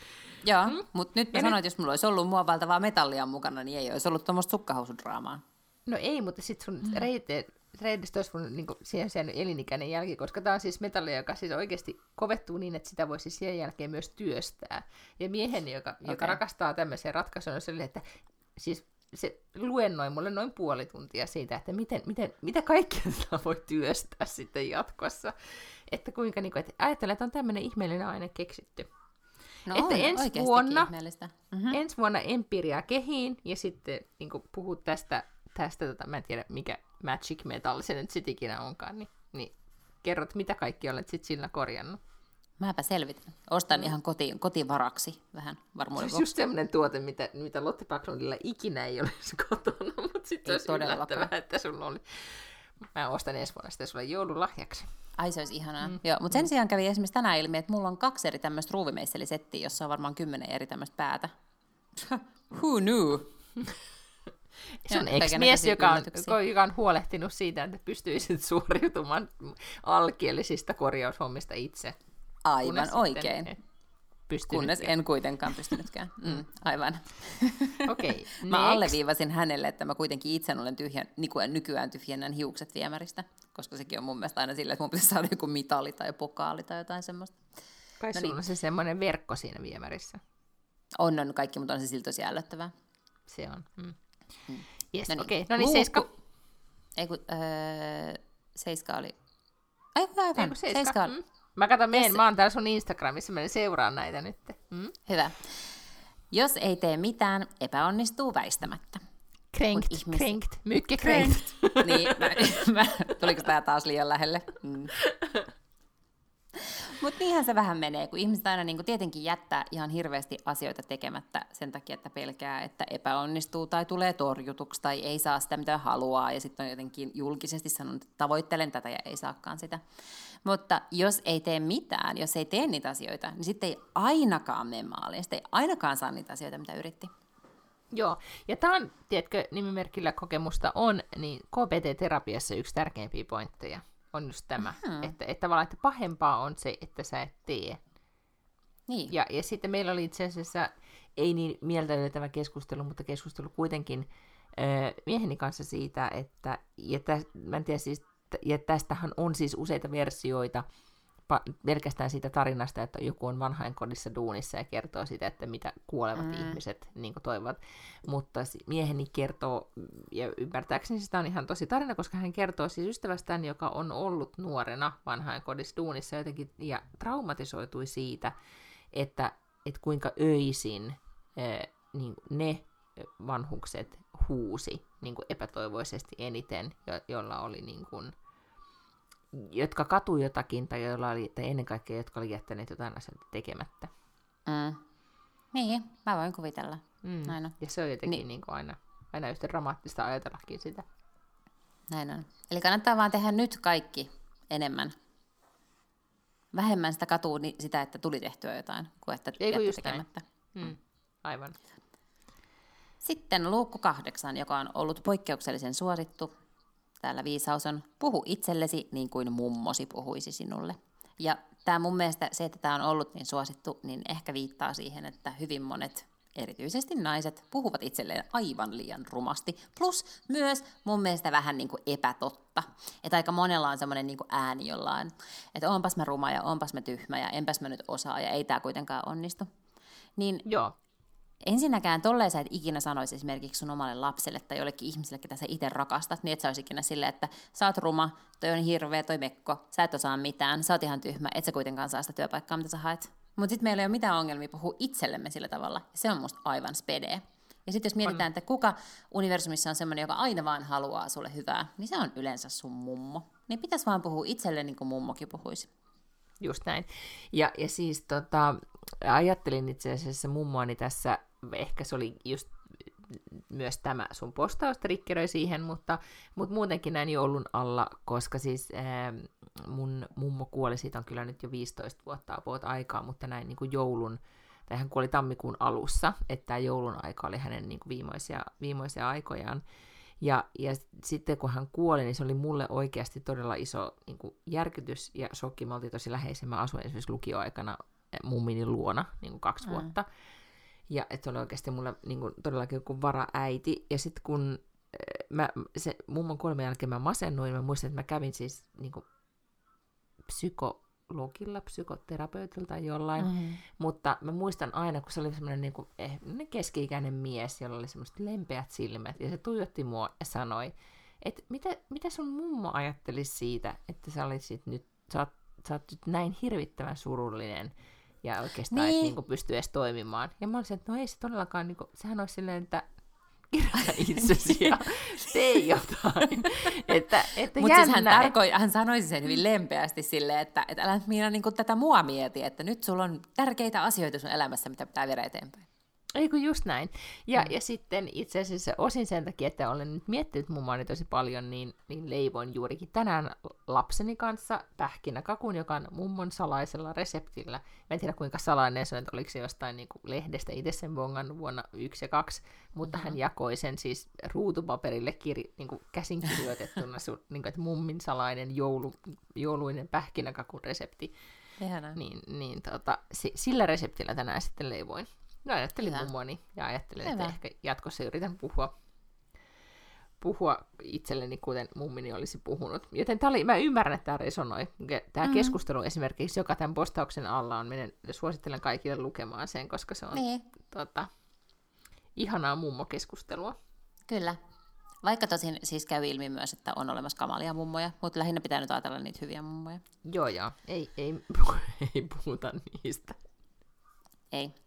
Joo, mm. mutta nyt mä Ja sanoin, että jos mulla olisi ollut muovailtavaa metallia mukana, niin ei olisi ollut tuommoista sukkahousudraamaa. No ei, mutta sitten sun mm. reite, reitistä olisi voinut niin siihen sen elinikäinen jälki, koska tämä on siis metallia, joka siis oikeasti kovettuu niin, että sitä voisi sen jälkeen myös työstää. Ja mieheni, joka, okay. joka rakastaa tämmöisiä ratkaisuja, on sellainen, että siis se luennoi mulle noin puoli tuntia siitä, että miten, miten, mitä kaikkea sitä voi työstää sitten jatkossa. Että kuinka, niin kuin, että ajattelee, että on tämmöinen ihmeellinen aine keksitty. No Että on ensi vuonna- ihmeellistä. Mm. Mm-hmm. Ensi vuonna Empiria kehiin, ja sitten niin puhut tästä, tästä tota, mä en tiedä mikä Magic Metal se nyt sit ikinä onkaan, niin, niin kerrot, mitä kaikki olet sit sillä korjannut. Mäpä selvitän. Ostan mm. ihan kotiin, kotivaraksi vähän Se varmuuden olisi vuoksi. just semmoinen tuote, mitä, mitä Lotte Backlundilla ikinä ei olisi kotona, mutta sitten olisi yllättävää, että sulla oli. Mä ostan ensi vuonna sitä sulle joululahjaksi. Ai se olisi ihanaa. Mm. Joo, mutta sen sijaan kävi esimerkiksi tänään ilmi, että mulla on kaksi eri tämmöistä ruuvimeisselisettiä, jossa on varmaan kymmenen eri tämmöistä päätä. Who knew? Se on ex-mies, joka on, joka on huolehtinut siitä, että pystyisit suoriutumaan alkielisistä korjaushommista itse. Aivan Kunnes oikein. sitten Kunnes en kuitenkaan pystynytkään. Mm, aivan. Okei, Mä next. alleviivasin hänelle, että mä kuitenkin itse olen tyhjän, nykyään, nykyään tyhjennän hiukset viemäristä, koska sekin on mun mielestä aina silleen, että mun pitäisi saada joku mitali tai pokaali tai jotain semmoista. Kai No sulla niin. on se semmoinen verkko siinä viemärissä. On, on kaikki, mutta on se silti tosi ällöttävää. Se on. Mm. Mm. Yes, No niin. okei. No niin, Luukku- seiska. Ei kun, öö, seiska oli... Ai, aivan, Ei, kun seiska. seiska oli. Mm. Mä katson, meen, Yes. mä oon täällä sun Instagramissa, mä seuraan näitä nyt. Mm? Hyvä. Jos ei tee mitään, epäonnistuu väistämättä. Kränkt, Kun ihmiset- kränkt, mycket kränkt. niin, mä, mä, tuliko tämä taas liian lähelle? Mm. Mutta niinhän se vähän menee, kun ihmiset aina niin tietenkin jättää ihan hirveästi asioita tekemättä sen takia, että pelkää, että epäonnistuu tai tulee torjutuksi tai ei saa sitä, mitä haluaa, ja sitten on jotenkin julkisesti sanonut, että tavoittelen tätä ja ei saakaan sitä. Mutta jos ei tee mitään, jos ei tee niitä asioita, niin sitten ei ainakaan mene maaliin, sitten ei ainakaan saa niitä asioita, mitä yritti. Joo, ja tämä on, tiedätkö, nimimerkillä kokemusta on, niin KBT-terapiassa yksi tärkeimpiä pointteja on just tämä, Hmm. että, että tavallaan, että pahempaa on se, että sä et tee. Niin. Ja, ja sitten meillä oli itse asiassa, ei niin mieltä löytävä keskustelu, mutta keskustelu kuitenkin mieheni kanssa siitä, että, ja tä, mä en tiedä siis, ja tästähän on siis useita versioita, pelkästään siitä tarinasta, että joku on vanhainkodissa duunissa ja kertoo sitä, että mitä kuolevat Mm. ihmiset niin toivovat. Mutta mieheni kertoo, ja ymmärtääkseni sitä on ihan tosi tarina, koska hän kertoo siis ystävästään, joka on ollut nuorena vanhainkodissa duunissa jotenkin, ja traumatisoitui siitä, että, että kuinka öisin niin ne vanhukset huusi niin kuin epätoivoisesti eniten, jo, jolla oli niin kuin, jotka katu jotakin tai, joilla oli, tai ennen kaikkea jotka oli jättäneet jotain asioita tekemättä. Mm. Niin, mä voin kuvitella. Mm. Näin on. Ja se on jotenkin Niin. niin. Niin kuin aina, aina yhtä dramaattista ajatellakin sitä. Näin on. Eli kannattaa vaan tehdä nyt kaikki enemmän. Vähemmän sitä katuu ni- sitä, että tuli tehtyä jotain, kuin että Ei kun jätti just näin. tekemättä. Mm. Aivan. Sitten luukku kahdeksan, joka on ollut poikkeuksellisen suosittu. Täällä viisaus on, puhu itsellesi niin kuin mummosi puhuisi sinulle. Ja tämä mun mielestä se, että tämä on ollut niin suosittu, niin ehkä viittaa siihen, että hyvin monet, erityisesti naiset, puhuvat itselleen aivan liian rumasti. Plus myös mun mielestä vähän niin kuin epätotta. Että aika monella on semmoinen niin ääni jollain, että onpas mä ruma ja onpas mä tyhmä ja enpäs mä nyt osaa ja ei tämä kuitenkaan onnistu. Niin Joo. Ensinnäkään tolleen sä et ikinä sanoisi esimerkiksi sun omalle lapselle tai jollekin ihmiselle, ketä sä itse rakastat, niin et sä olisi ikinä silleen, että sä oot ruma, toi on hirveä, toi mekko, sä et osaa mitään, sä oot ihan tyhmä, et sä kuitenkaan saa sitä työpaikkaa, mitä sä haet. Mutta sitten meillä ei ole mitään ongelmia puhua itsellemme sillä tavalla, ja se on musta aivan spedee. Ja sitten jos mietitään, että kuka universumissa on semmoinen, joka aina vaan haluaa sulle hyvää, niin se on yleensä sun mummo. Niin pitäisi vaan puhua itselle niin kuin mummokin puhuisi. Just näin. Ja, ja siis tota, ajattelin itse asiassa mummoani tässä, ehkä se oli just myös tämä sun postaus triggeröi siihen, mutta, mutta muutenkin näin joulun alla, koska siis ää, mun mummo kuoli, siitä on kyllä nyt jo 15 vuotta about aikaa, mutta näin niin kuin joulun, tai hän kuoli tammikuun alussa, että tämä joulun aika oli hänen niin kuin viimeisiä, viimeisiä aikojaan. Ja, ja sitten kun hän kuoli, niin se oli mulle oikeasti todella iso niin kuin järkytys ja shokki. Mä oltiin tosi läheisen. Mä asuin esimerkiksi lukioaikana mummini luona niin kuin kaksi mm. vuotta. Ja että se oli oikeasti mulle niin kuin, todellakin joku varaäiti. Ja sitten kun mä, se mummon kuoleman jälkeen mä masennuin, mä muistan, että mä kävin siis niin kuin, psykologilla, psykoterapeutilta jollain, mm-hmm. mutta mä muistan aina, kun se oli semmoinen niin kuin, eh, keski-ikäinen mies, jolla oli semmoiset lempeät silmät, ja se tuijotti mua ja sanoi, että mitä, mitä sun mummo ajatteli siitä, että sä olisit nyt, sä oot, sä oot nyt näin hirvittävän surullinen, ja oikeastaan niin. et niin kuin pysty edes toimimaan. Ja mä olisin, että no ei se todellakaan, niin kuin, sehän olisi silleen, että kirjoita itsesi ja tee jotain. että, että Mutta siis hän, tarkoi, hän sanoisi sen hyvin lempeästi silleen, että, että älä Miina niin tätä mua mieti, että nyt sulla on tärkeitä asioita sun elämässä, mitä pitää viedä eteenpäin. Ei kun just näin. Ja, mm. ja sitten itse asiassa osin sen takia, että olen nyt miettinyt mummoani tosi paljon, niin, niin leivoin juurikin tänään lapseni kanssa pähkinäkakun, joka on mummon salaisella reseptillä. Mä en tiedä kuinka salainen se on, että oliko se jostain niin kuin lehdestä itse sen bongan vuonna 1 ja 2, mutta mm-hmm. hän jakoi sen siis ruutupaperille kir- niin kuin käsin kirjoitettuna, su, niin kuin, että mummin salainen joulu, jouluinen pähkinäkakun resepti. Niin, niin tota, sillä reseptillä tänään sitten leivoin. No ajattelin Hyvä. mummoani ja ajattelin, Hyvä. että ehkä jatkossa yritän puhua, puhua itselleni, kuten mummini olisi puhunut. Joten tää oli, mä ymmärrän, että tämä resonoi. Tämä mm-hmm. keskustelu esimerkiksi, joka tämän postauksen alla on, menen, suosittelen kaikille lukemaan sen, koska se on niin. tota, ihanaa mummokeskustelua. Kyllä. Vaikka tosin siis käy ilmi myös, että on olemassa kamalia mummoja, mutta lähinnä pitää nyt ajatella niitä hyviä mummoja. Joo, joo. Ei, ei, ei puhuta niistä. Ei.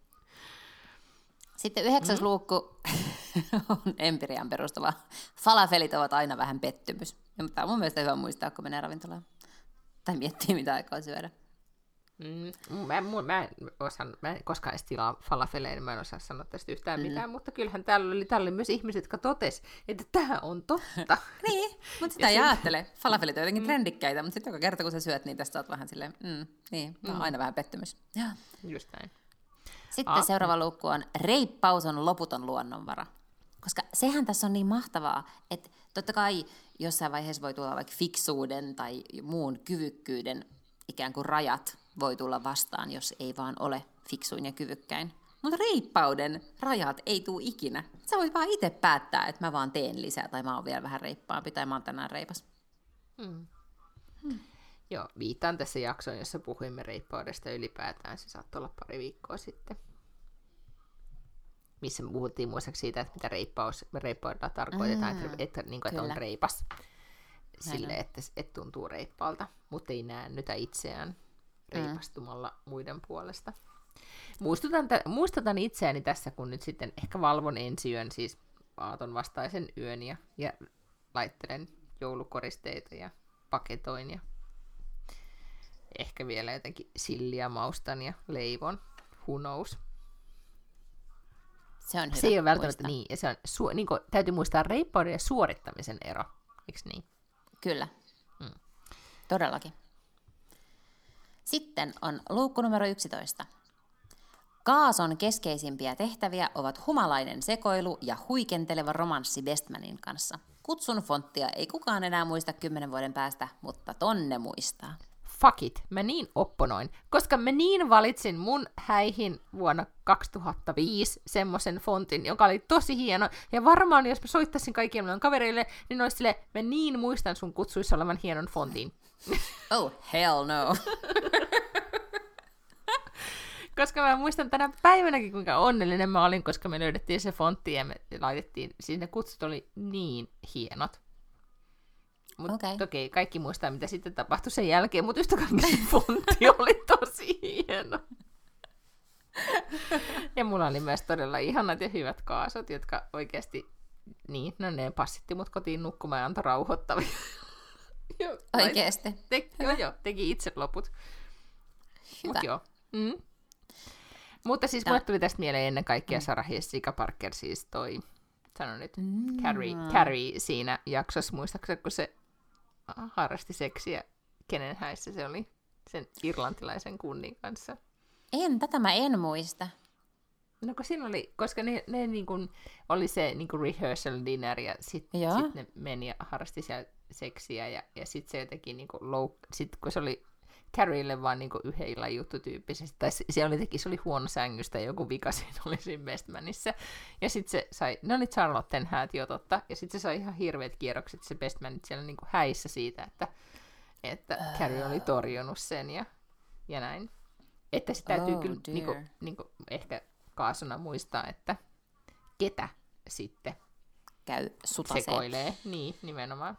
Sitten yhdeksäs mm. luukku on empirian perustuva. Falafelit ovat aina vähän pettymys. Ja tämä on mun mielestä hyvä muistaa, kun menee ravintolaan. Tai miettii, mitä aikaa syödä. Mm, mä, mä, en osan, mä en koskaan edes tilaa falafeleja, niin mä en osaa sanoa tästä yhtään mm. mitään, mutta kyllähän täällä oli, täällä oli myös ihmiset, jotka totes, että tämä on totta. niin, mutta sitä ei ajattele. Falafelit on jotenkin mm. trendikkäitä, mutta sitten joka kerta kun sä syöt, niin tästä oot vähän silleen, mm, niin, mm. aina vähän pettymys. Ja. Just näin. Sitten ah. seuraava luku on reippaus on loputon luonnonvara. Koska sehän tässä on niin mahtavaa, että totta kai jossain vaiheessa voi tulla vaikka fiksuuden tai muun kyvykkyyden ikään kuin rajat voi tulla vastaan, jos ei vaan ole fiksuin ja kyvykkäin. Mutta reippauden rajat ei tule ikinä. Sä voit vaan itse päättää, että mä vaan teen lisää, tai mä oon vielä vähän reippaampi, tai mä oon tänään reipas. Hmm. Hmm. Joo, viittaan tässä jaksoon, jossa puhuimme reippaudesta ylipäätään. Se saattoi olla pari viikkoa sitten. Missä me puhuttiin muistaakseni siitä, että mitä reippaus, reippaudella tarkoitetaan, mm, että, että, niin kuin, että on reipas sille, että, että tuntuu reippaalta, mutta ei näännytä itseään reipastumalla mm. muiden puolesta. Muistutan, t- muistutan itseäni tässä, kun nyt sitten ehkä valvon ensi yön, siis aaton vastaisen yön ja, ja laittelen joulukoristeita ja paketoin ja ehkä vielä jotenkin silliä maustan ja leivon. Who knows? Se on hyvä Se ei ole välttämättä muistaa. niin. Ja se on, su, niin kuin, täytyy muistaa reippauden ja suorittamisen ero. Eikö niin? Kyllä. Mm. Todellakin. Sitten on luukku numero 11. Kaason keskeisimpiä tehtäviä ovat humalainen sekoilu ja huikenteleva romanssi Bestmanin kanssa. Kutsun fonttia ei kukaan enää muista kymmenen vuoden päästä, mutta tonne muistaa fuck it, mä niin opponoin, koska mä niin valitsin mun häihin vuonna 2005 semmoisen fontin, joka oli tosi hieno, ja varmaan jos mä soittaisin kaikille mun kavereille, niin olisi sille, mä niin muistan sun kutsuissa olevan hienon fontin. Oh, hell no. koska mä muistan tänä päivänäkin, kuinka onnellinen mä olin, koska me löydettiin se fontti ja me laitettiin, siis ne kutsut oli niin hienot. Mutta okay. toki kaikki muistaa, mitä sitten tapahtui sen jälkeen, mutta yhtä kaikki fontti oli tosi hieno. ja mulla oli myös todella ihanat ja hyvät kaasot, jotka oikeasti, niin, no ne passitti mut kotiin nukkumaan ja antoi rauhoittavia. Oikeasti? Te, joo, joo, teki itse loput. Hyvä. Mut joo. Mm. Mutta siis mulle tuli tästä mieleen ennen kaikkea mm. Sarah Jessica Parker, siis toi, sano nyt, mm. Carrie, Carrie siinä jaksossa, muistaakseni, kun se harrasti seksiä, kenen häissä se oli sen irlantilaisen kunnin kanssa. En, tätä mä en muista. No kun siinä oli, koska ne, ne niin kuin, oli se niin kuin rehearsal dinner ja sitten sit ne meni ja harrasti siellä seksiä ja, ja sitten se jotenkin niin kuin louk- sit kun se oli Carrieille vaan niin yhden illan juttu tyyppisesti, tai se, oli, jotenkin, se oli huono sängystä, joku vika siinä oli siinä Bestmanissa. Ja sitten se sai, ne oli Charlotten häät jo totta, ja sitten se sai ihan hirveät kierrokset se Bestmanit siellä niin kuin häissä siitä, että, että Carrie oli torjunut sen ja, ja näin. Että se täytyy Oh, kyllä niin kuin, dear. niin kuin ehkä kaasuna muistaa, että ketä sitten Käy sutaseen. sekoilee. Niin, nimenomaan.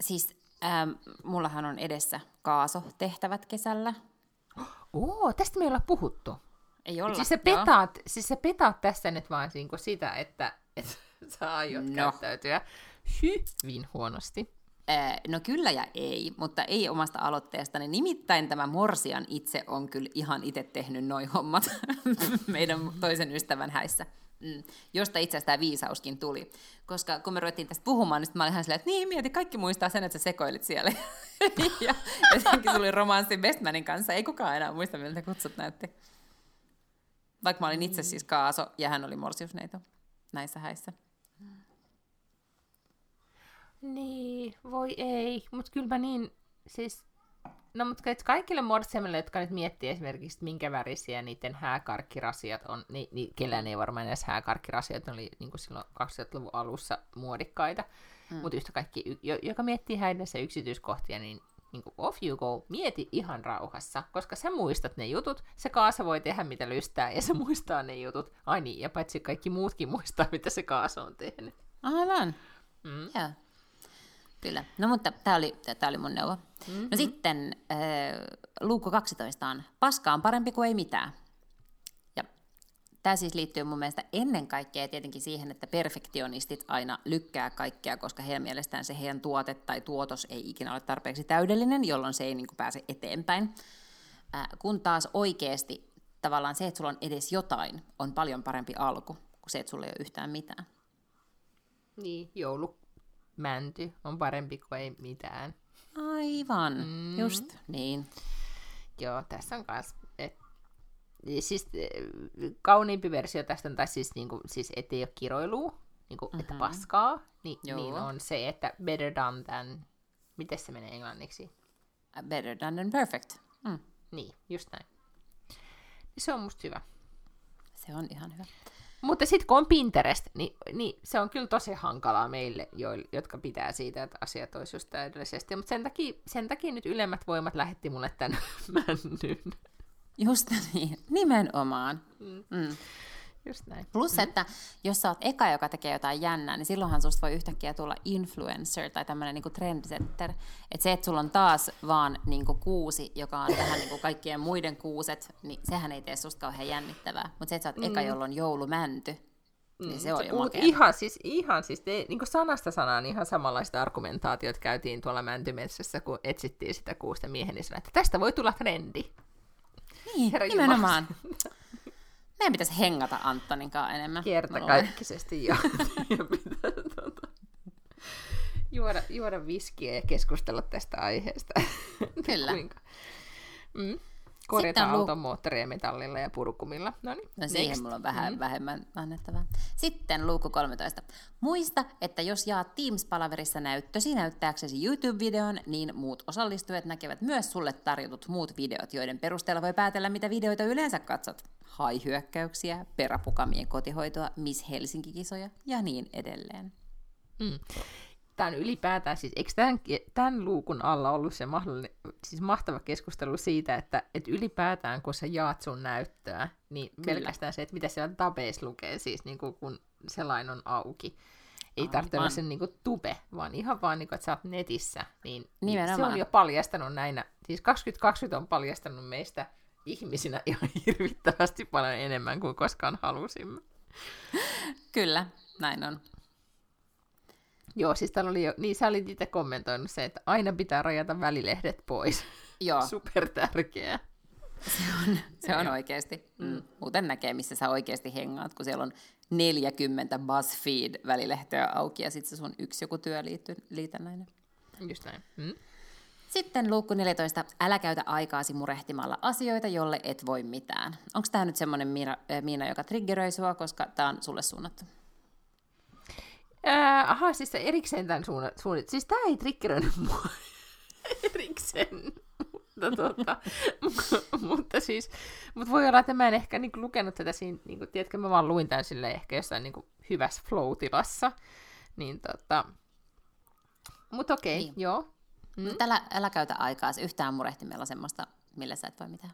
Siis ähm, mullahan on edessä kaasotehtävät kesällä. Oo, tästä me ei olla puhuttu. Ei olla. Siis sä, joo. petaat, siis sä petaat tässä nyt vaan niinku sitä, että, että sä aiot No. no. käyttäytyä hyvin huonosti. Äh, no kyllä ja ei, mutta ei omasta aloitteestani. Nimittäin tämä Morsian itse on kyllä ihan itse tehnyt noi hommat meidän toisen ystävän häissä. Mm. Josta itse asiassa tämä viisauskin tuli. Koska kun me ruvettiin tästä puhumaan, niin mä olin ihan silleen, että niin, mieti, kaikki muistaa sen, että sä sekoilit siellä. ja jotenkin sulla oli romanssi Bestmanin kanssa. Ei kukaan enää muista, miltä kutsut näytti. Vaikka mä olin itse siis Kaaso ja hän oli Morsiusneito näissä häissä. Niin, voi ei. Mutta kyllä mä niin, siis... No mutta kaikille morsiamille, jotka nyt miettii esimerkiksi, minkä värisiä niiden hääkarkkirasiat on, niin, niin kellään ei varmaan edes hääkarkkirasiat, ne oli niin kuin silloin 2000-luvun alussa muodikkaita. Mm. Mutta yhtä kaikki, joka miettii häidessä yksityiskohtia, niin, niin kuin off you go, mieti ihan rauhassa, koska sä muistat ne jutut, se kaasa voi tehdä mitä lystää, ja se muistaa ne jutut. Ai niin, ja paitsi kaikki muutkin muistaa, mitä se kaasa on tehnyt. Aivan. Mm. Joo. Kyllä. No mutta tämä oli, tää oli mun neuvo. Mm-hmm. No sitten äh, luukku 12 on paska on parempi kuin ei mitään. Ja tämä siis liittyy mun mielestä ennen kaikkea tietenkin siihen, että perfektionistit aina lykkää kaikkea, koska heidän mielestään se heidän tuote tai tuotos ei ikinä ole tarpeeksi täydellinen, jolloin se ei niin kuin, pääse eteenpäin. Äh, kun taas oikeasti tavallaan se, että sulla on edes jotain, on paljon parempi alku kuin se, että sulla ei ole yhtään mitään. Niin, joulumänty on parempi kuin ei mitään. Aivan, mm. just niin. Joo, tässä on kans, et, siis eh, kauniimpi versio tästä on, tai siis, niinku, siis ettei ole kiroilua, niinku, mm-hmm. että paskaa, niin, Joo. niin on se, että better done than, miten se menee englanniksi? Better done than perfect. Mm. Niin, just näin. Se on musta hyvä. Se on ihan hyvä. Mutta sitten kun on Pinterest, niin, niin se on kyllä tosi hankalaa meille, joille, jotka pitää siitä, että asiat olisi just täydellisesti. Mutta sen takia, sen takia nyt ylemmät voimat lähetti mulle tämän männyn. Just niin, nimenomaan. Mm. Mm. Just näin. Plus, mm. että jos sä oot eka, joka tekee jotain jännää, niin silloinhan susta voi yhtäkkiä tulla influencer tai tämmöinen niinku trendsetter. Että se, että sulla on taas vaan niinku kuusi, joka on vähän niinku kaikkien muiden kuuset, niin sehän ei tee susta kauhean jännittävää. Mutta se, että sä oot eka, jolla on joulumänty, niin se on jo makea. ihan, siis, ihan siis te, niin sanasta sanaan ihan samanlaista argumentaatiot käytiin tuolla Mäntymetsässä, kun etsittiin sitä kuusta miehen, niin sanoi, että tästä voi tulla trendi. Niin, Herra nimenomaan. Meidän pitäisi hengata Antonin kanssa enemmän. Kertakaikkisesti pitää tuota, juoda, juoda viskiä ja keskustella tästä aiheesta. Kyllä. Kuinka? Mm. Korjataan lu- auton moottoria metallilla ja purkumilla. Noniin, No siihen next. mulla on vähän mm. vähemmän annettavaa. Sitten luukku 13. Muista, että jos jaat Teams-palaverissa näyttösi näyttääksesi YouTube-videon, niin muut osallistujat näkevät myös sulle tarjotut muut videot, joiden perusteella voi päätellä, mitä videoita yleensä katsot. Hai-hyökkäyksiä, peräpukamien kotihoitoa, Miss Helsinki-kisoja ja niin edelleen. Mm. Tämä on ylipäätään, siis eikö tämän, tämän luukun alla ollut se mahdollinen, siis mahtava keskustelu siitä, että, että ylipäätään kun sä jaat sun näyttöä, niin Kyllä. pelkästään se, että mitä siellä tabeissa lukee, siis niin kuin, kun selain on auki. Ei Aivan. tarvitse olla sen niin kuin, tube, vaan ihan vaan, niin kuin, että sä oot netissä. Niin, niin se on jo paljastanut näinä, siis 2020 on paljastanut meistä ihmisinä ihan hirvittävästi paljon enemmän kuin koskaan halusimme. Kyllä, näin on. Joo, siis täällä oli jo, niin sä olit itse kommentoinut se, että aina pitää rajata välilehdet pois. Joo, Super tärkeää. se on, se on oikeasti. Mm. Muuten näkee, missä sä oikeasti hengaat, kun siellä on 40 BuzzFeed-välilehteä auki ja sitten se sun yksi joku työliitännäinen. Just näin. Mm? Sitten luukku 14. Älä käytä aikaasi murehtimalla asioita, jolle et voi mitään. Onko tämä nyt semmoinen Miina, Miina, joka triggeröi sua, koska tämä on sulle suunnattu? Äh, aha, siis se erikseen tämän suunnat. Suunnit. Siis tämä ei triggeröinyt mua erikseen. mutta, tota, mutta siis, mutta voi olla, että mä en ehkä niin kuin, lukenut tätä siinä, niin kuin, tiedätkö, mä vaan luin tämän sille ehkä jossain niin kuin, hyvässä flow-tilassa. Niin tota, mutta okei, okay, niin. joo. Mm. Mutta älä, älä käytä aikaa yhtään murehtimella semmoista, millä sä et voi mitään.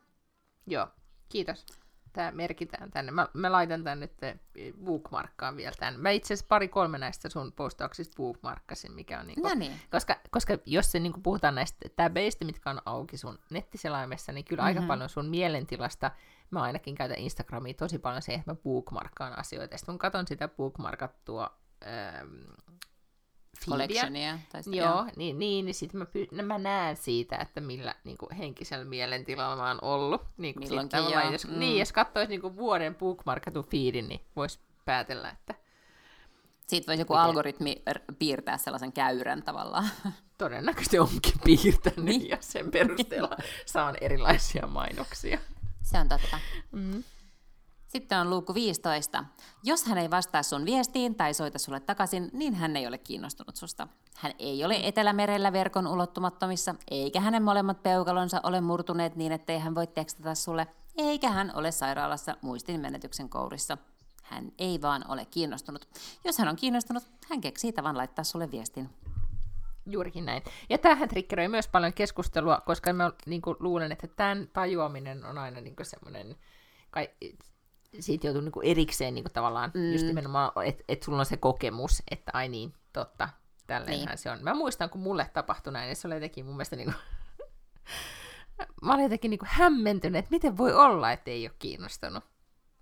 Joo, kiitos. Tämä merkitään tänne. Mä, mä laitan tänne nyt bookmarkkaan vielä tämän. Mä itse asiassa pari-kolme näistä sun postauksista bookmarkkasin, mikä on niinku, no niin. koska, koska jos se niinku puhutaan näistä täbeistä, mitkä on auki sun nettiselaimessa, niin kyllä mm-hmm. aika mhm. paljon sun mielentilasta, mä ainakin käytän Instagramia tosi paljon se, että mä bookmarkkaan asioita. Sitten kun katson sitä bookmarkattua ähm, collectionia. Tai sitä, joo, joo, niin, niin, niin sitten mä, py- mä näen siitä, että millä niin kuin, henkisellä mielentilalla mä oon ollut. Niin, kuin, Milloinkin joo. Jos, mm. niin, jos katsoisi niin kuin, vuoden bookmarkatun fiidin, niin voisi päätellä, että... Siitä voisi joku miten... algoritmi piirtää sellaisen käyrän tavallaan. Todennäköisesti onkin piirtänyt niin. ja sen perusteella saan erilaisia mainoksia. Se on totta. Mm. Sitten on luukku 15. Jos hän ei vastaa sun viestiin tai soita sulle takaisin, niin hän ei ole kiinnostunut susta. Hän ei ole Etelämerellä verkon ulottumattomissa, eikä hänen molemmat peukalonsa ole murtuneet niin, ettei hän voi tekstata sulle, eikä hän ole sairaalassa muistin menetyksen kourissa. Hän ei vaan ole kiinnostunut. Jos hän on kiinnostunut, hän keksii tavan laittaa sulle viestin. Juurikin näin. Ja tämähän triggeröi myös paljon keskustelua, koska mä niin kuin, luulen, että tämän tajuaminen on aina niin semmoinen kai, siitä joutuu niinku erikseen niinku tavallaan mm. just nimenomaan, että et sulla on se kokemus, että ai niin, totta, tälleenhän niin. se on. Mä muistan, kun mulle tapahtui näin, ja se oli jotenkin mun mielestä niinku... mä olin jotenkin niinku hämmentynyt, että miten voi olla, että ei ole kiinnostunut.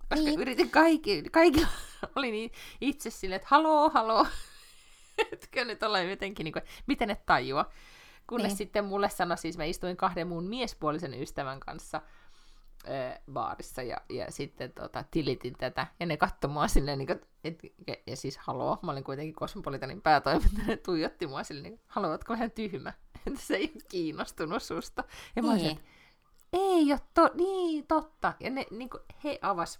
Koska niin. yritin kaikki, kaikilla oli niin itse silleen, että haloo, haloo. Etkö nyt olla jotenkin, niin kuin, miten et tajua. Kunnes niin. sitten mulle sanoi, siis mä istuin kahden muun miespuolisen ystävän kanssa – baarissa ja, ja sitten tota, tilitin tätä. Ja ne katsoi mua silleen, niin kuin, et, ja siis haloo, mä olin kuitenkin Cosmopolitanin päätoimittaja, ne tuijotti mua silleen, niin haluatko vähän tyhmä, että se ei ole kiinnostunut susta. Ja mä olisin, ei ole to- niin, totta. Ja ne, niin kuin, he avas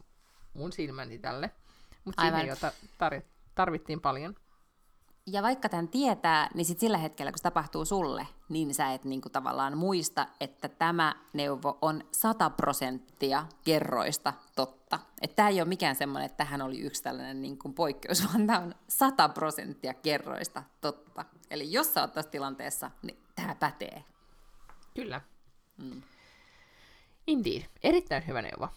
mun silmäni tälle. Mutta siinä jo tar- tarvittiin paljon ja vaikka tämän tietää, niin sit sillä hetkellä, kun se tapahtuu sulle, niin sä et niinku tavallaan muista, että tämä neuvo on 100 prosenttia kerroista totta. Että tämä ei ole mikään semmoinen, että tähän oli yksi tällainen niinku poikkeus, vaan tämä on 100 prosenttia kerroista totta. Eli jos sä oot tässä tilanteessa, niin tämä pätee. Kyllä. Mm. Indeed. Erittäin hyvä neuvo.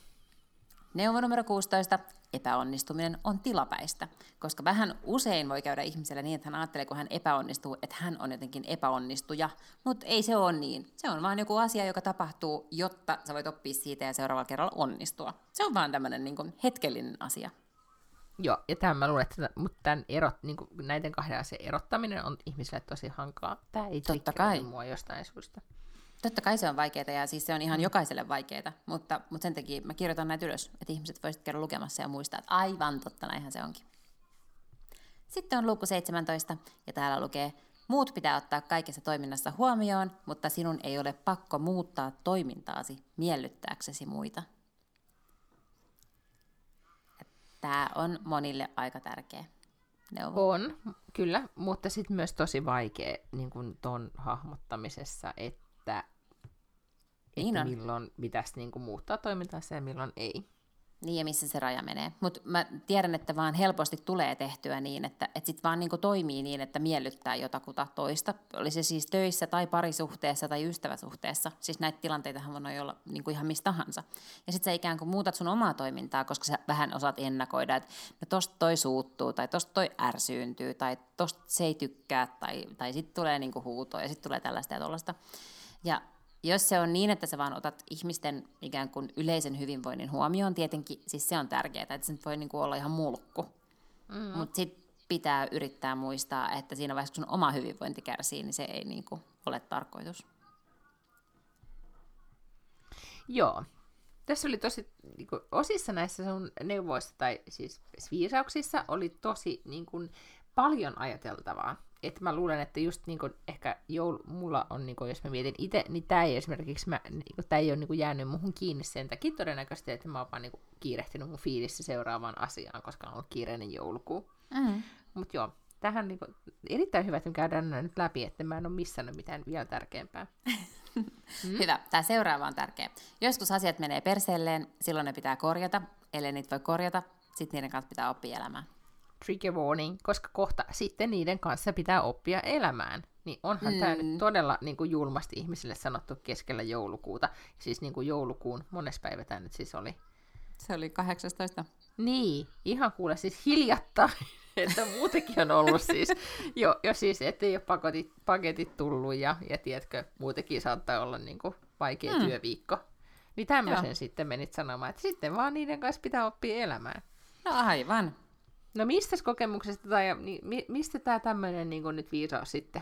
Neuvo numero 16. Epäonnistuminen on tilapäistä, koska vähän usein voi käydä ihmiselle niin, että hän ajattelee, kun hän epäonnistuu, että hän on jotenkin epäonnistuja, mutta ei se ole niin. Se on vaan joku asia, joka tapahtuu, jotta sä voit oppia siitä ja seuraavalla kerralla onnistua. Se on vaan tämmöinen niin hetkellinen asia. Joo, ja tämän mä luulen, että mutta tämän erot, niin kuin näiden kahden asian erottaminen on ihmisille tosi hankalaa. Tämä ei Totta kai. mua jostain syystä. Totta kai se on vaikeaa ja siis se on ihan mm. jokaiselle vaikeaa, mutta, mutta sen takia mä kirjoitan näitä ylös, että ihmiset voisivat käydä lukemassa ja muistaa, että aivan totta, näinhän se onkin. Sitten on luku 17 ja täällä lukee, muut pitää ottaa kaikessa toiminnassa huomioon, mutta sinun ei ole pakko muuttaa toimintaasi miellyttääksesi muita. Tämä on monille aika tärkeä neuvo. On, kyllä, mutta sitten myös tosi vaikea niin tuon hahmottamisessa, että niin on. milloin pitäisi niin kuin muuttaa toimintaansa ja milloin ei. Niin ja missä se raja menee. Mutta mä tiedän, että vaan helposti tulee tehtyä niin, että, että sit vaan niinku toimii niin, että miellyttää jotakuta toista. Oli se siis töissä tai parisuhteessa tai ystäväsuhteessa. Siis näitä tilanteitahan voi olla niinku ihan mistä tahansa. Ja sitten sä ikään kuin muutat sun omaa toimintaa, koska sä vähän osaat ennakoida, että no tosta toi suuttuu tai tosta toi ärsyyntyy tai tosta se ei tykkää tai, tai sitten tulee niinku huutoa ja sitten tulee tällaista ja tuollaista. Ja jos se on niin, että sä vaan otat ihmisten ikään kuin yleisen hyvinvoinnin huomioon, tietenkin siis se on tärkeää, että se nyt voi niinku olla ihan mulkku. Mm. Mutta sitten pitää yrittää muistaa, että siinä vaiheessa, kun sun oma hyvinvointi kärsii, niin se ei niinku ole tarkoitus. Joo. Tässä oli tosi, niin kuin, osissa näissä sun neuvoissa tai siis viisauksissa oli tosi niin kuin, paljon ajateltavaa. Että mä luulen, että just niinku, ehkä joulu, mulla on, niinku, jos mä mietin itse, niin tämä ei esimerkiksi, mä, niinku, tää ei ole niinku, jäänyt muhun kiinni sen takia todennäköisesti, että mä oon vaan niinku, kiirehtinyt mun fiilissä seuraavaan asiaan, koska on ollut kiireinen joulukuu. Mm. Mutta joo, tähän niinku, erittäin hyvä, että me käydään nämä nyt läpi, että mä en ole missannut mitään vielä tärkeämpää. Mm. Hyvä. Tämä seuraava on tärkeä. Joskus asiat menee perseelleen, silloin ne pitää korjata. Ellei niitä voi korjata, sitten niiden kanssa pitää oppia elämään. Trigger warning, koska kohta sitten niiden kanssa pitää oppia elämään. Niin onhan mm. tämä nyt todella niin kuin julmasti ihmisille sanottu keskellä joulukuuta. Siis niin kuin joulukuun, mones päivä tämä nyt siis oli? Se oli 18. Niin, ihan kuule siis hiljattain, että muutenkin on ollut siis, jo, jo siis, ettei ole paketit, paketit tullut ja, ja tiedätkö, muutenkin saattaa olla niin kuin vaikea mm. työviikko. Niin tämmöisen Joo. sitten menit sanomaan, että sitten vaan niiden kanssa pitää oppia elämään. No aivan. No mistä kokemuksesta tai mi, mistä tämä tämmöinen niin nyt viisaus sitten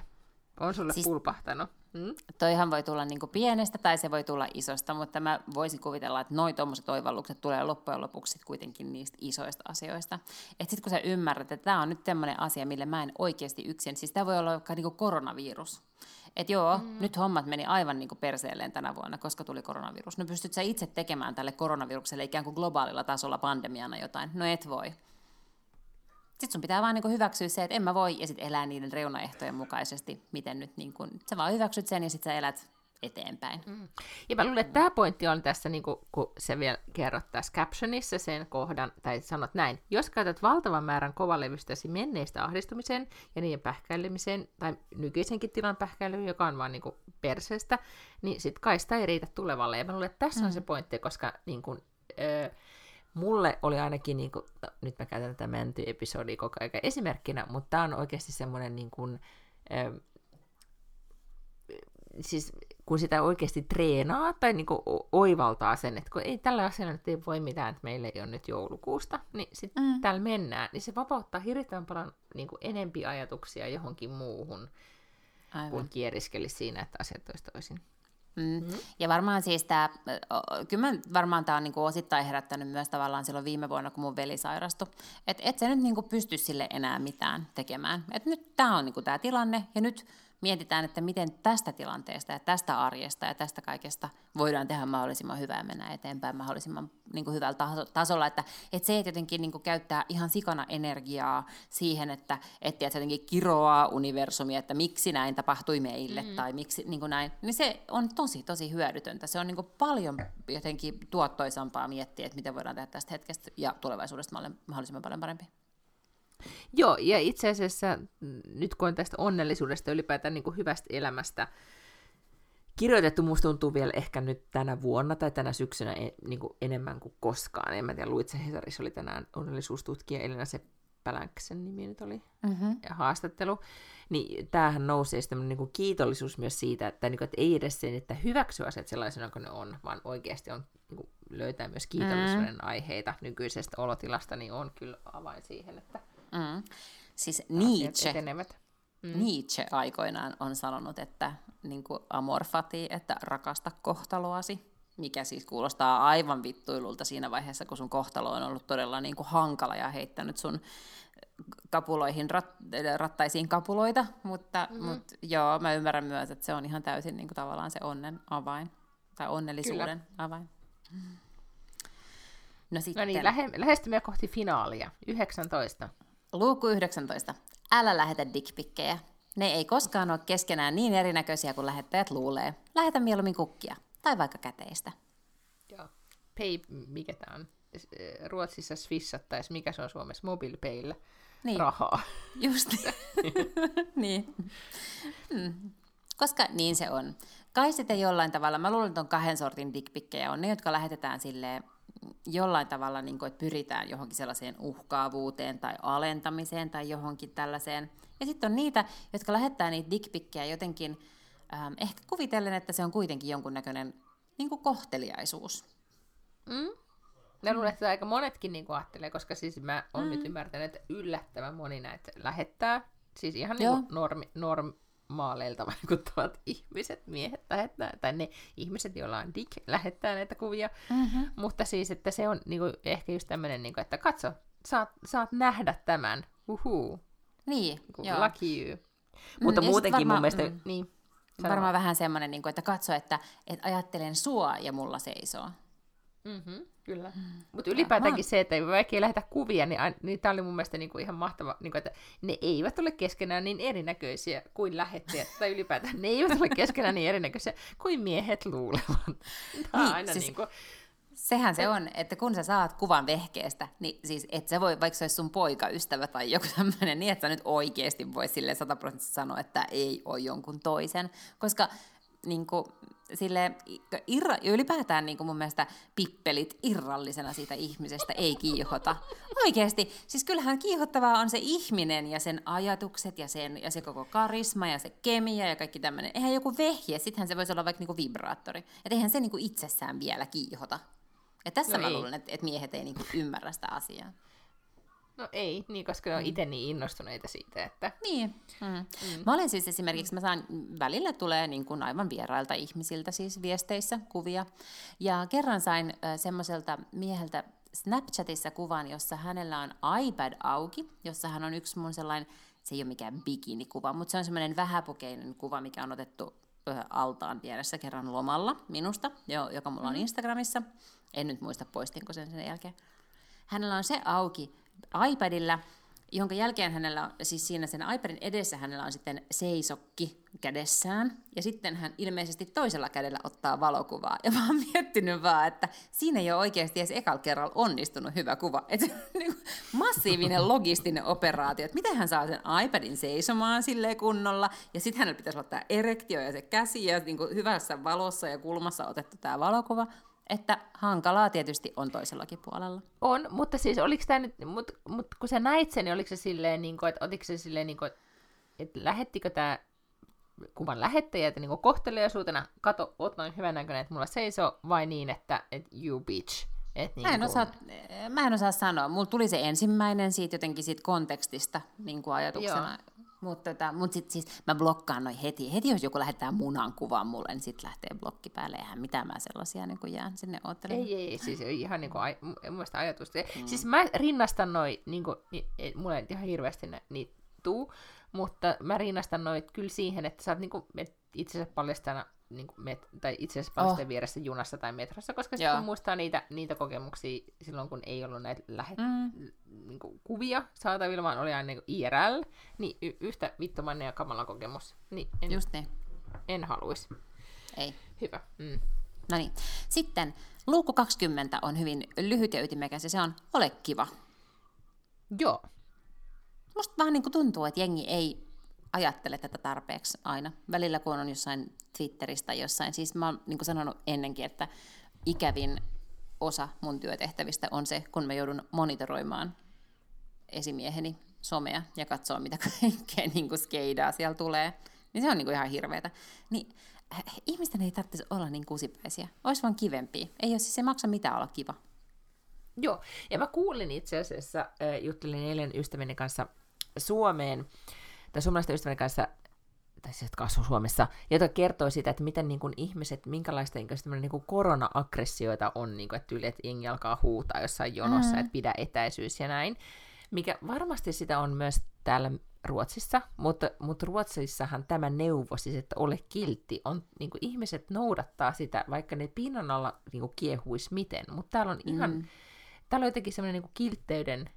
on sulle siis, pulpahtanut? Hmm? Toihan voi tulla niin pienestä tai se voi tulla isosta, mutta mä voisin kuvitella, että noin tuommoiset oivallukset tulee loppujen lopuksi kuitenkin niistä isoista asioista. Että sitten kun sä ymmärrät, että tämä on nyt tämmöinen asia, millä mä en oikeasti yksin, siis tämä voi olla vaikka niin koronavirus. Että joo, mm. nyt hommat meni aivan niin perseelleen tänä vuonna, koska tuli koronavirus. No pystyt sä itse tekemään tälle koronavirukselle ikään kuin globaalilla tasolla pandemiana jotain? No et voi. Sitten sun pitää vaan niin hyväksyä se, että en mä voi, ja sitten elää niiden reunaehtojen mukaisesti, miten nyt niin kuin, sä vaan hyväksyt sen, ja sitten sä elät eteenpäin. Mm. Ja mä luulen, että tämä pointti on tässä, niin kuin, kun se vielä kerrot tässä captionissa sen kohdan, tai sanot näin, jos käytät valtavan määrän kovalevystäsi menneistä ahdistumiseen ja niiden pähkäilemiseen, tai nykyisenkin tilan pähkäilyyn, joka on vaan niin kuin perseestä, niin sit kai sitä ei riitä tulevalle. Ja mä luulen, että tässä mm. on se pointti, koska niin kuin, öö, mulle oli ainakin, niin kuin, no, nyt mä käytän tätä mänty-episodia koko ajan esimerkkinä, mutta tämä on oikeasti semmoinen, niin kuin, äh, siis kun sitä oikeasti treenaa tai niin kuin oivaltaa sen, että kun ei tällä asialla nyt ei voi mitään, että meillä ei ole nyt joulukuusta, niin sitten mm. täällä mennään, niin se vapauttaa hirveän paljon niin kuin enempi ajatuksia johonkin muuhun, Aivan. kun kieriskelisi siinä, että asiat olisi toisin. Mm. Mm. Ja varmaan siis tämä, kyllä varmaan tämä on niinku osittain herättänyt myös tavallaan silloin viime vuonna, kun mun veli sairastui. Että et se nyt niinku pysty sille enää mitään tekemään. Että nyt tämä on niinku tämä tilanne ja nyt mietitään, että miten tästä tilanteesta ja tästä arjesta ja tästä kaikesta voidaan tehdä mahdollisimman hyvää ja mennä eteenpäin mahdollisimman niin kuin hyvällä tasolla. Että, että se, että jotenkin niin kuin käyttää ihan sikana energiaa siihen, että, että se jotenkin kiroaa universumia, että miksi näin tapahtui meille mm. tai miksi niin kuin näin, niin se on tosi, tosi hyödytöntä. Se on niin kuin paljon jotenkin tuottoisampaa miettiä, että miten voidaan tehdä tästä hetkestä ja tulevaisuudesta mahdollisimman paljon parempi. Joo, ja itse asiassa mm, nyt kun on tästä onnellisuudesta ylipäätään niin kuin hyvästä elämästä kirjoitettu, musta tuntuu vielä ehkä nyt tänä vuonna tai tänä syksynä en, niin kuin enemmän kuin koskaan. En mä tiedä, luit se Hesarissa oli tänään onnellisuustutkija Elina Seppälänksen nimi nyt oli mm-hmm. ja haastattelu. Niin tämähän nousee sitten niin kuin kiitollisuus myös siitä, että, niin kuin, että ei edes sen, että hyväksyä asiat sellaisena kuin ne on, vaan oikeasti on niin kuin, löytää myös kiitollisuuden mm. aiheita nykyisestä olotilasta, niin on kyllä avain siihen, että Mm. Siis Nietzsche, mm. Nietzsche aikoinaan on sanonut, että niin kuin amorfati, että rakasta kohtaloasi, mikä siis kuulostaa aivan vittuilulta siinä vaiheessa, kun sun kohtalo on ollut todella niin kuin hankala ja heittänyt sun kapuloihin, rat, rattaisiin kapuloita, mutta, mm-hmm. mutta joo, mä ymmärrän myös, että se on ihan täysin niin kuin tavallaan se onnen avain, tai onnellisuuden Kyllä. avain. No, sitten... no niin, lähe, lähestymme kohti finaalia, 19. Luukku 19. Älä lähetä dickpikkejä. Ne ei koskaan ole keskenään niin erinäköisiä kuin lähettäjät luulee. Lähetä mieluummin kukkia. Tai vaikka käteistä. Joo. Pay, mikä tämä on? Ruotsissa svissattaisi, mikä se on Suomessa? Mobilpeillä. Niin. Rahaa. Just. niin. Hmm. Koska niin se on. Kai sitten jollain tavalla, mä luulen, että on kahden sortin dickpikkejä. On ne, jotka lähetetään silleen jollain tavalla, niin kuin, että pyritään johonkin sellaiseen uhkaavuuteen tai alentamiseen tai johonkin tällaiseen. Ja sitten on niitä, jotka lähettää niitä dickpikkejä jotenkin ähm, ehkä kuvitellen, että se on kuitenkin jonkunnäköinen niin kuin kohteliaisuus. Mm. Mä luulen, että aika monetkin niin ajattelee, koska siis mä oon mm. nyt ymmärtänyt, että yllättävän moni näitä lähettää. Siis ihan niin normi, norm, maaleilta vaikuttavat ihmiset, miehet lähettää, tai ne ihmiset, joilla on dick, lähettää näitä kuvia. Mm-hmm. Mutta siis, että se on niinku, ehkä just tämmöinen, niinku, että katso, saat, saat nähdä tämän, uhuu. Niin, niin joo. Lucky you. Mutta Mm, ja sit muutenkin varmaan- mun mielestä... mm. Niin, sano Varmaan vähän semmoinen, niin kuin, että katso, että, että ajattelen sua ja mulla seisoo. Mm-hmm, kyllä. Mutta ylipäätäänkin se, että vaikka ei lähetä kuvia, niin, niin tämä oli mun mielestä niinku ihan mahtava, niinku, että ne eivät ole keskenään niin erinäköisiä kuin lähettäjät, tai ylipäätään ne eivät ole keskenään niin erinäköisiä kuin miehet luulevat. Tämä Niin, aina siis- niinku, Sehän se on, että kun sä saat kuvan vehkeestä, niin siis et sä voi, vaikka se olisi sun poikaystävä tai joku tämmöinen, niin että sä nyt oikeasti voi sille sataprosenttisesti sanoa, että ei ole jonkun toisen. Koska niin kuin, sille, irra, ylipäätään niin kuin mun mielestä pippelit irrallisena siitä ihmisestä ei kiihota. Oikeasti, siis kyllähän kiihottavaa on se ihminen ja sen ajatukset ja, sen, ja se koko karisma ja se kemia ja kaikki tämmöinen. Eihän joku vehje, sittenhän se voisi olla vaikka niinku vibraattori. Että eihän se niinku itsessään vielä kiihota. Ja tässä No mä ei. luulen, että, että miehet ei niinku ymmärrä sitä asiaa. No ei, niin, koska ne on itse niin innostuneita siitä, että Niin. Mm. Mm. Mä olen siis esimerkiksi, mä saan, välillä tulee niin kuin aivan vierailta ihmisiltä siis viesteissä kuvia. Ja kerran sain äh, semmoiselta mieheltä Snapchatissa kuvan, jossa hänellä on iPad auki, jossa hän on yksi mun sellainen, se ei ole mikään bikinikuva, mutta se on semmoinen vähäpukeinen kuva, mikä on otettu altaan pienessä kerran lomalla minusta, jo, joka mulla on Instagramissa. En nyt muista, poistinko sen sen jälkeen. Hänellä on se auki iPadilla, jonka jälkeen hänellä on, siis siinä sen iPadin edessä hänellä on sitten seisokki kädessään, ja sitten hän ilmeisesti toisella kädellä ottaa valokuvaa. Ja mä oon miettinyt vaan, että siinä ei ole oikeasti edes ekalla kerralla onnistunut hyvä kuva. Että niin massiivinen logistinen operaatio, että miten hän saa sen iPadin seisomaan silleen kunnolla, ja sitten hänellä pitäisi tämä erektio ja se käsi, ja niin kuin hyvässä valossa ja kulmassa otettu tämä valokuva, että hankalaa tietysti on toisellakin puolella. on, mutta siis oliko tämä nyt, mutta mut kun sä näit sen, niin oliko se silleen, niin kuin, että otiko se silleen, niin kuin, että lähettikö tämä kuvan lähettäjä, että niin kohteliaisuutena, kato, oot noin hyvän näköinen, että mulla seisoo, vai niin, että, että you bitch. Et niin Mä en, kuin- osaa, mä en osaa sanoa. Mulla tuli se ensimmäinen siitä jotenkin siitä kontekstista niin kuin ajatuksena. Mutta tota, mut sit siis mä blokkaan noin heti. Heti jos joku lähettää munan kuvan mulle, niin sit lähtee blokki päälle. Eihän mitään mä sellaisia niin kuin jään sinne oottelemaan. Ei, ei, siis ihan niinku, ai, mun mielestä ajatus. Mm. Siis mä rinnastan noin, niinku, ni, ei, mulle ei ihan hirveästi niitä tuu, mutta mä rinnastan noit kyllä siihen, että sä oot niinku, et itsensä paljastana niinku met, tai itsensä paljastajan oh. vieressä junassa tai metrossa, koska sitten kun muistaa niitä, niitä kokemuksia silloin, kun ei ollut näitä lähet, Mm. mm. niinku, kuvia saatavilla, vaan oli aina niinku IRL, niin y- yhtä vittomainen ja kamala kokemus. Niin en, Just niin. en haluaisi. Ei. Hyvä. Mm. No niin. Sitten luukku 20 on hyvin lyhyt ja ytimekäs ja se on ole kiva. Joo. Musta vähän niin kuin tuntuu, että jengi ei ajattele tätä tarpeeksi aina. Välillä kun on jossain Twitterissä tai jossain, siis mä oon niin sanonut ennenkin, että ikävin osa mun työtehtävistä on se, kun mä joudun monitoroimaan esimieheni somea ja katsoa, mitä kaikkea niin kuin skeidaa siellä tulee. Niin se on niin kuin ihan hirveetä. Niin äh, ihmisten ei tarvitsisi olla niin kusipäisiä. Olisi vaan kivempiä. Ei ole siis se maksa mitään olla kiva. Joo, ja mä kuulin itse asiassa, äh, juttelin eilen ystäväni kanssa Suomeen, tai suomalaisten ystäväni kanssa, tai siis asuu Suomessa, jota kertoi sitä, että miten niin kuin ihmiset, minkälaista niin kuin, niin kuin korona-aggressioita on, niin kuin, että yli, että jengi alkaa huutaa jossain jonossa, mm. että pidä etäisyys ja näin, mikä varmasti sitä on myös täällä Ruotsissa, mutta, mutta Ruotsissahan tämä neuvo, siis että ole kiltti, on, niin kuin ihmiset noudattaa sitä, vaikka ne pinnan alla niin kuin kiehuisi miten, mutta täällä on ihan, mm. täällä on jotenkin semmoinen niin kiltteyden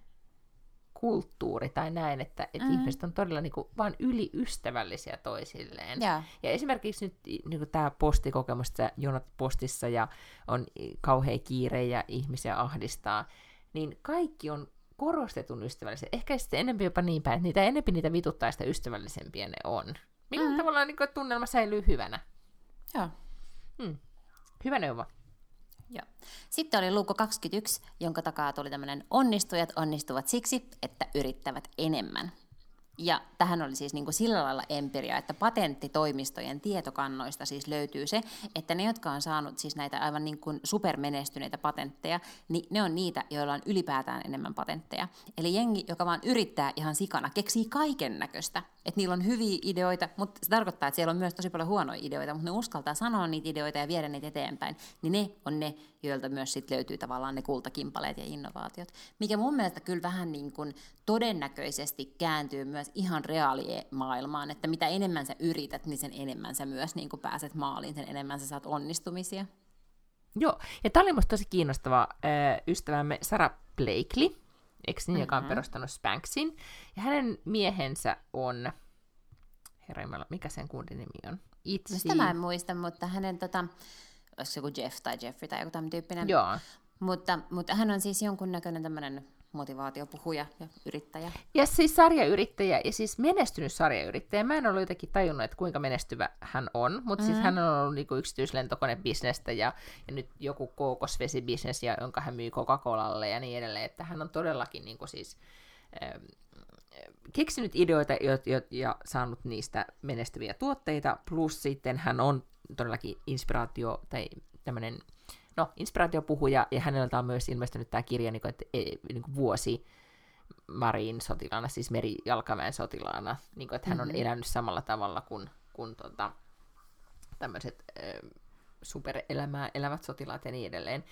kulttuuri tai näin, että, että mm. ihmiset on todella niin kuin, vaan yliystävällisiä toisilleen. Jaa. Ja esimerkiksi nyt niin kuin tämä postikokemus, että jonot postissa ja on kauhea kiire ja ihmisiä ahdistaa, niin kaikki on korostetun ystävällisiä. Ehkä sitten enemmän jopa niin päin, että niitä enemmän niitä vituttaa, sitä ystävällisempiä ne on. Mikä mm. tavallaan niin kuin, tunnelma säilyy hyvänä. Joo. Hmm. Hyvä neuvo. Joo. Sitten oli luukku 21, jonka takaa tuli tämmöinen onnistujat onnistuvat siksi, että yrittävät enemmän. Ja tähän oli siis niin kuin sillä lailla empiria, että patenttitoimistojen tietokannoista siis löytyy se, että ne, jotka on saanut siis näitä aivan niin kuin supermenestyneitä patentteja, niin ne on niitä, joilla on ylipäätään enemmän patentteja. Eli jengi, joka vaan yrittää ihan sikana, keksii kaiken näköistä, Että niillä on hyviä ideoita, mutta se tarkoittaa, että siellä on myös tosi paljon huonoja ideoita, mutta ne uskaltaa sanoa niitä ideoita ja viedä niitä eteenpäin. Niin ne on ne, joilta myös sit löytyy tavallaan ne kultakimpaleet ja innovaatiot. Mikä mun mielestä kyllä vähän niin kuin todennäköisesti kääntyy myös ihan reaalimaailmaan, että mitä enemmän sä yrität, niin sen enemmän sä myös niin kuin pääset maaliin, sen enemmän sä saat onnistumisia. Joo, ja tämä oli musta tosi kiinnostava ystävämme Sara Blakely, niin, mm-hmm. joka on mm-hmm. perustanut Spanksin. Ja hänen miehensä on, herra mikä sen kundin nimi on? Itse. Sitä mä en muista, mutta hänen, tota, olisiko se joku Jeff tai Jeffrey tai joku tämän tyyppinen. Joo. Mutta, mutta hän on siis jonkunnäköinen tämmöinen motivaatiopuhuja ja yrittäjä. Ja siis sarjayrittäjä, ja siis menestynyt sarjayrittäjä. Mä en ollut jotenkin tajunnut, että kuinka menestyvä hän on, mutta mm-hmm. siis hän on ollut niinku yksityislentokonebisnestä ja, ja nyt joku kookosvesibisnes, ja, jonka hän myy Coca-Colalle ja niin edelleen, että hän on todellakin niinku siis, ähm, keksinyt ideoita ja, ja, ja saanut niistä menestyviä tuotteita, plus sitten hän on todellakin inspiraatio tai tämmöinen no, inspiraatiopuhuja, ja häneltä on myös ilmestynyt tämä kirja niin kuin, että, e, niin kuin vuosi Marin sotilaana, siis Meri Jalkamäen sotilaana, niin kuin, että hän on mm-hmm. elänyt samalla tavalla kuin, kuin tota, tämmöiset äh, superelämää elävät sotilaat ja niin edelleen.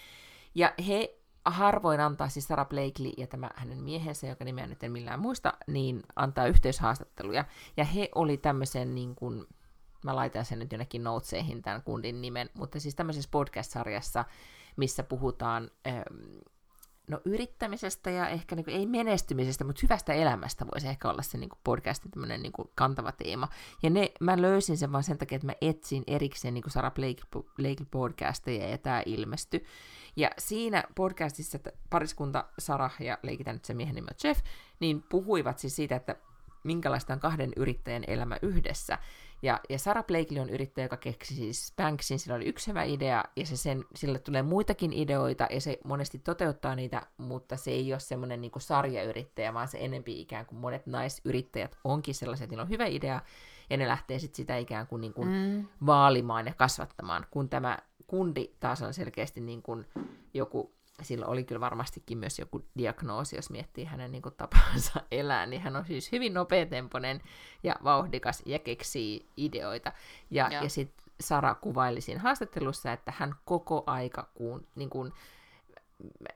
Ja he harvoin antaa, siis Sarah Blakely ja tämä hänen miehensä, joka nimeä nyt en millään muista, niin antaa yhteishaastatteluja. Ja he oli tämmöisen niin kuin, Mä laitan sen nyt jonnekin noteseihin tämän kundin nimen, mutta siis tämmöisessä podcast-sarjassa, missä puhutaan ähm, no yrittämisestä ja ehkä niin kuin, ei menestymisestä, mutta hyvästä elämästä voisi ehkä olla se niin kuin podcastin tämmöinen niin kuin kantava teema. Ja ne, mä löysin sen vaan sen takia, että mä etsin erikseen niin kuin Sarah Blake, Blake podcasteja ja tämä ilmestyi. Ja siinä podcastissa että pariskunta Sarah ja leikitään nyt se miehen nimi on Jeff, niin puhuivat siis siitä, että minkälaista on kahden yrittäjän elämä yhdessä. Ja, ja Sarah Blakely on yrittäjä, joka keksi siis Banksin, sillä oli yksi hyvä idea, ja se sen, sille tulee muitakin ideoita, ja se monesti toteuttaa niitä, mutta se ei ole semmoinen niin kuin sarjayrittäjä, vaan se enempi ikään kuin monet naisyrittäjät onkin sellaisia, että niillä on hyvä idea, ja ne lähtee sitten sitä ikään kuin, niin kuin mm. vaalimaan ja kasvattamaan, kun tämä kundi taas on selkeästi niin kuin joku sillä oli kyllä varmastikin myös joku diagnoosi, jos miettii hänen niin kuin, tapansa elää, niin hän on siis hyvin nopeatempoinen ja vauhdikas ja keksii ideoita. Ja, ja. ja sitten Sara kuvaili siinä haastattelussa, että hän koko aika, kun niin kuin,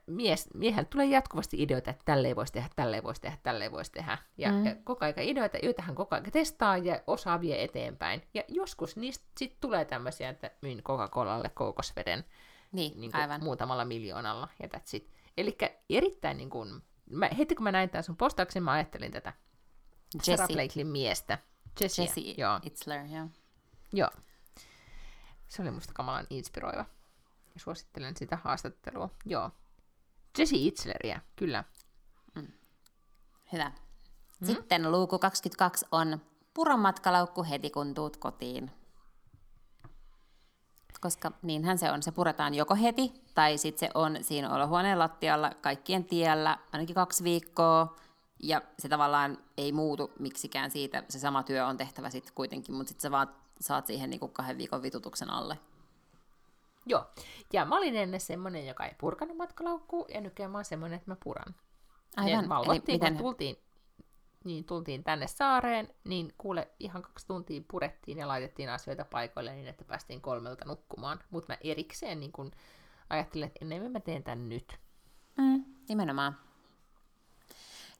mies, miehen tulee jatkuvasti ideoita, että tälleen voisi tehdä, tälleen voisi tehdä, tälleen voisi tehdä. Ja, mm. ja koko aika ideoita, joita hän koko aika testaa ja osaa vie eteenpäin. Ja joskus niistä sitten tulee tämmöisiä, että myyn Coca-Colalle kookosveden niin, niin kuin aivan. muutamalla miljoonalla, ja that's it. Eli erittäin niin kuin, mä, heti kun mä näin tämän sun postauksen, mä ajattelin tätä Jesse. Sarah Blakelyn miestä. Jesse, Jesse joo. Itzler, joo. Joo. Se oli musta kamalan inspiroiva. Ja suosittelen sitä haastattelua. Joo. Jesse Itzleriä, kyllä. Mm. Hyvä. Mm. Sitten luuku 22 on puromatkalaukku heti kun tuut kotiin koska niinhän se on. Se puretaan joko heti, tai sitten se on siinä olohuoneen lattialla kaikkien tiellä ainakin kaksi viikkoa, ja se tavallaan ei muutu miksikään siitä. Se sama työ on tehtävä sitten kuitenkin, mutta sitten sä vaan saat siihen niinku kahden viikon vitutuksen alle. Joo, ja mä olin ennen semmoinen, joka ei purkanut matkalaukkuu, ja nykyään mä oon semmoinen, että mä puran. Aivan. Ja valvottiin, Eli miten... kun tultiin niin tultiin tänne saareen, niin kuule, ihan kaksi tuntia purettiin ja laitettiin asioita paikoille niin, että päästiin kolmelta nukkumaan. Mutta mä erikseen niin kun ajattelin, että ennen mä teen tämän nyt. Mm, nimenomaan.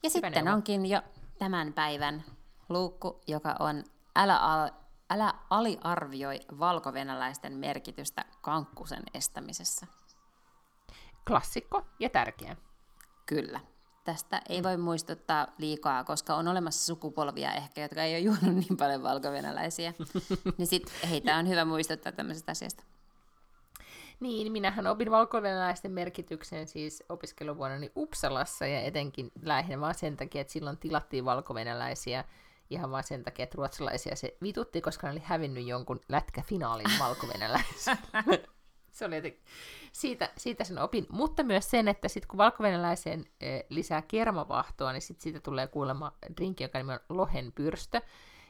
Ja Hyvä sitten neuvo. onkin jo tämän päivän luukku, joka on älä, al, älä aliarvioi valkovenäläisten merkitystä kankkusen estämisessä. Klassikko ja tärkeä. Kyllä tästä ei voi muistuttaa liikaa, koska on olemassa sukupolvia ehkä, jotka ei ole juonut niin paljon valkovenäläisiä. niin sit heitä on hyvä muistuttaa tämmöisestä asiasta. Niin, minähän opin valkovenäläisten merkityksen siis opiskeluvuonnani Uppsalassa ja etenkin lähinnä vaan sen takia, että silloin tilattiin valkovenäläisiä ihan vaan sen takia, että ruotsalaisia se vitutti, koska ne oli hävinnyt jonkun lätkäfinaalin valkovenäläisiä. se oli jotenkin, siitä, siitä sen opin, mutta myös sen, että sitten kun valkovenäläiseen e, lisää kermavahtoa, niin sit siitä tulee kuulemma drinkki, joka nimi on lohenpyrstö,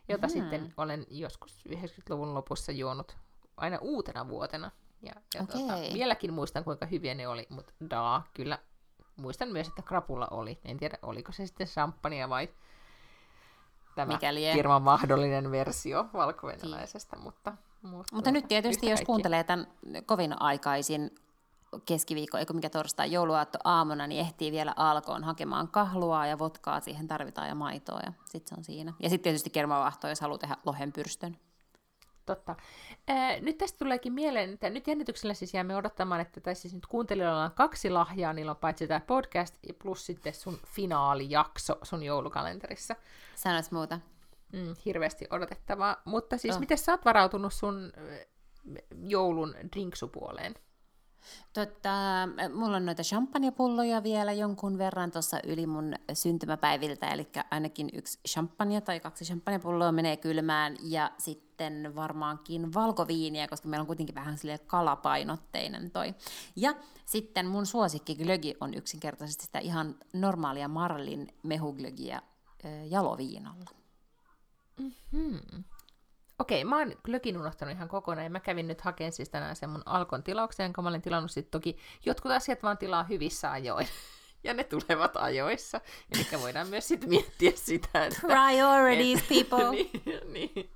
jota mm. sitten olen joskus 90-luvun lopussa juonut aina uutena vuotena. Ja, ja okay. tota, vieläkin muistan, kuinka hyviä ne oli, mutta daa, kyllä muistan myös, että krapulla oli. En tiedä, oliko se sitten champagnea vai tämä Mikäli. Kirman mahdollinen versio valkovenäläisestä, mutta... Mutta, Mutta nyt tietysti, jos kaikki. kuuntelee tämän kovin aikaisin keskiviikko, eikö mikä torstai, jouluaatto aamuna, niin ehtii vielä alkoon hakemaan kahlua ja votkaa, siihen tarvitaan ja maitoa ja sitten se on siinä. Ja sitten tietysti kermavahtoa, jos haluaa tehdä lohenpyrstön. Totta. Ää, nyt tästä tuleekin mieleen, että nyt jännityksellä siis jäämme odottamaan, että tai siis nyt kuuntelijoilla on kaksi lahjaa, niillä on paitsi tämä podcast plus sitten sun finaalijakso sun joulukalenterissa. Sanois muuta. Mm, hirveästi odotettavaa. Mutta siis Oh. miten sä oot varautunut sun ö, joulun drinksupuoleen? Totta, mulla on noita champagnepulloja vielä jonkun verran tuossa yli mun syntymäpäiviltä, eli ainakin yksi champagne tai kaksi champagnepulloa menee kylmään, ja sitten varmaankin valkoviiniä, koska meillä on kuitenkin vähän sille kalapainotteinen toi. Ja sitten mun suosikki glögi on yksinkertaisesti sitä ihan normaalia Marlin mehuglögiä ö, jaloviinalla. Okei, mä oon glögin unohtanut ihan kokonaan, ja mä kävin nyt hakemaan siis tänään sen mun Alkon tilauksen, jonka mä olin tilannut sitten toki, jotkut asiat vaan tilaa hyvissä ajoin, ja ne tulevat ajoissa, eli voidaan myös sitten miettiä sitä, että... Priorities, people! niin, niin,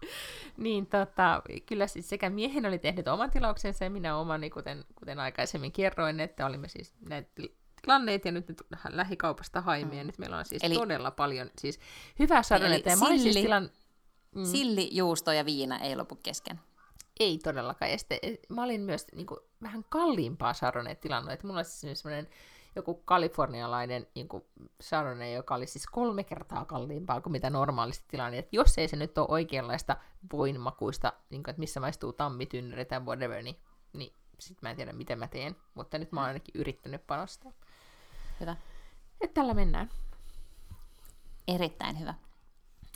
niin tota, kyllä siis sekä miehen oli tehnyt oman tilauksensa ja minä oman, niin kuten, kuten aikaisemmin kerroin, että olimme siis näitä til- tilanneet ja nyt ne tu- lähikaupasta haimme, ja nyt meillä on siis Eli- todella paljon siis hyvää Eli ja mä olin siis tilan... Mm. Silli, juusto ja viina ei lopu kesken. Ei todellakaan. Ja sitten eh, mä olin myös niin kuin, vähän kalliimpaa Chardonnay tilannut. Että mulla oli siis semmoinen joku kalifornialainen niin kuin Chardonnay, joka oli siis kolme kertaa kalliimpaa kuin mitä normaalisti tilanne. Että jos ei se nyt ole oikeanlaista voinmakuista, niin kuin, että missä maistuu tammitynnyri tai whatever, niin, niin sit mä en tiedä, miten mä teen. Mutta nyt mä oon ainakin yrittänyt panostaa. Hyvä. Että tällä mennään. Erittäin hyvä.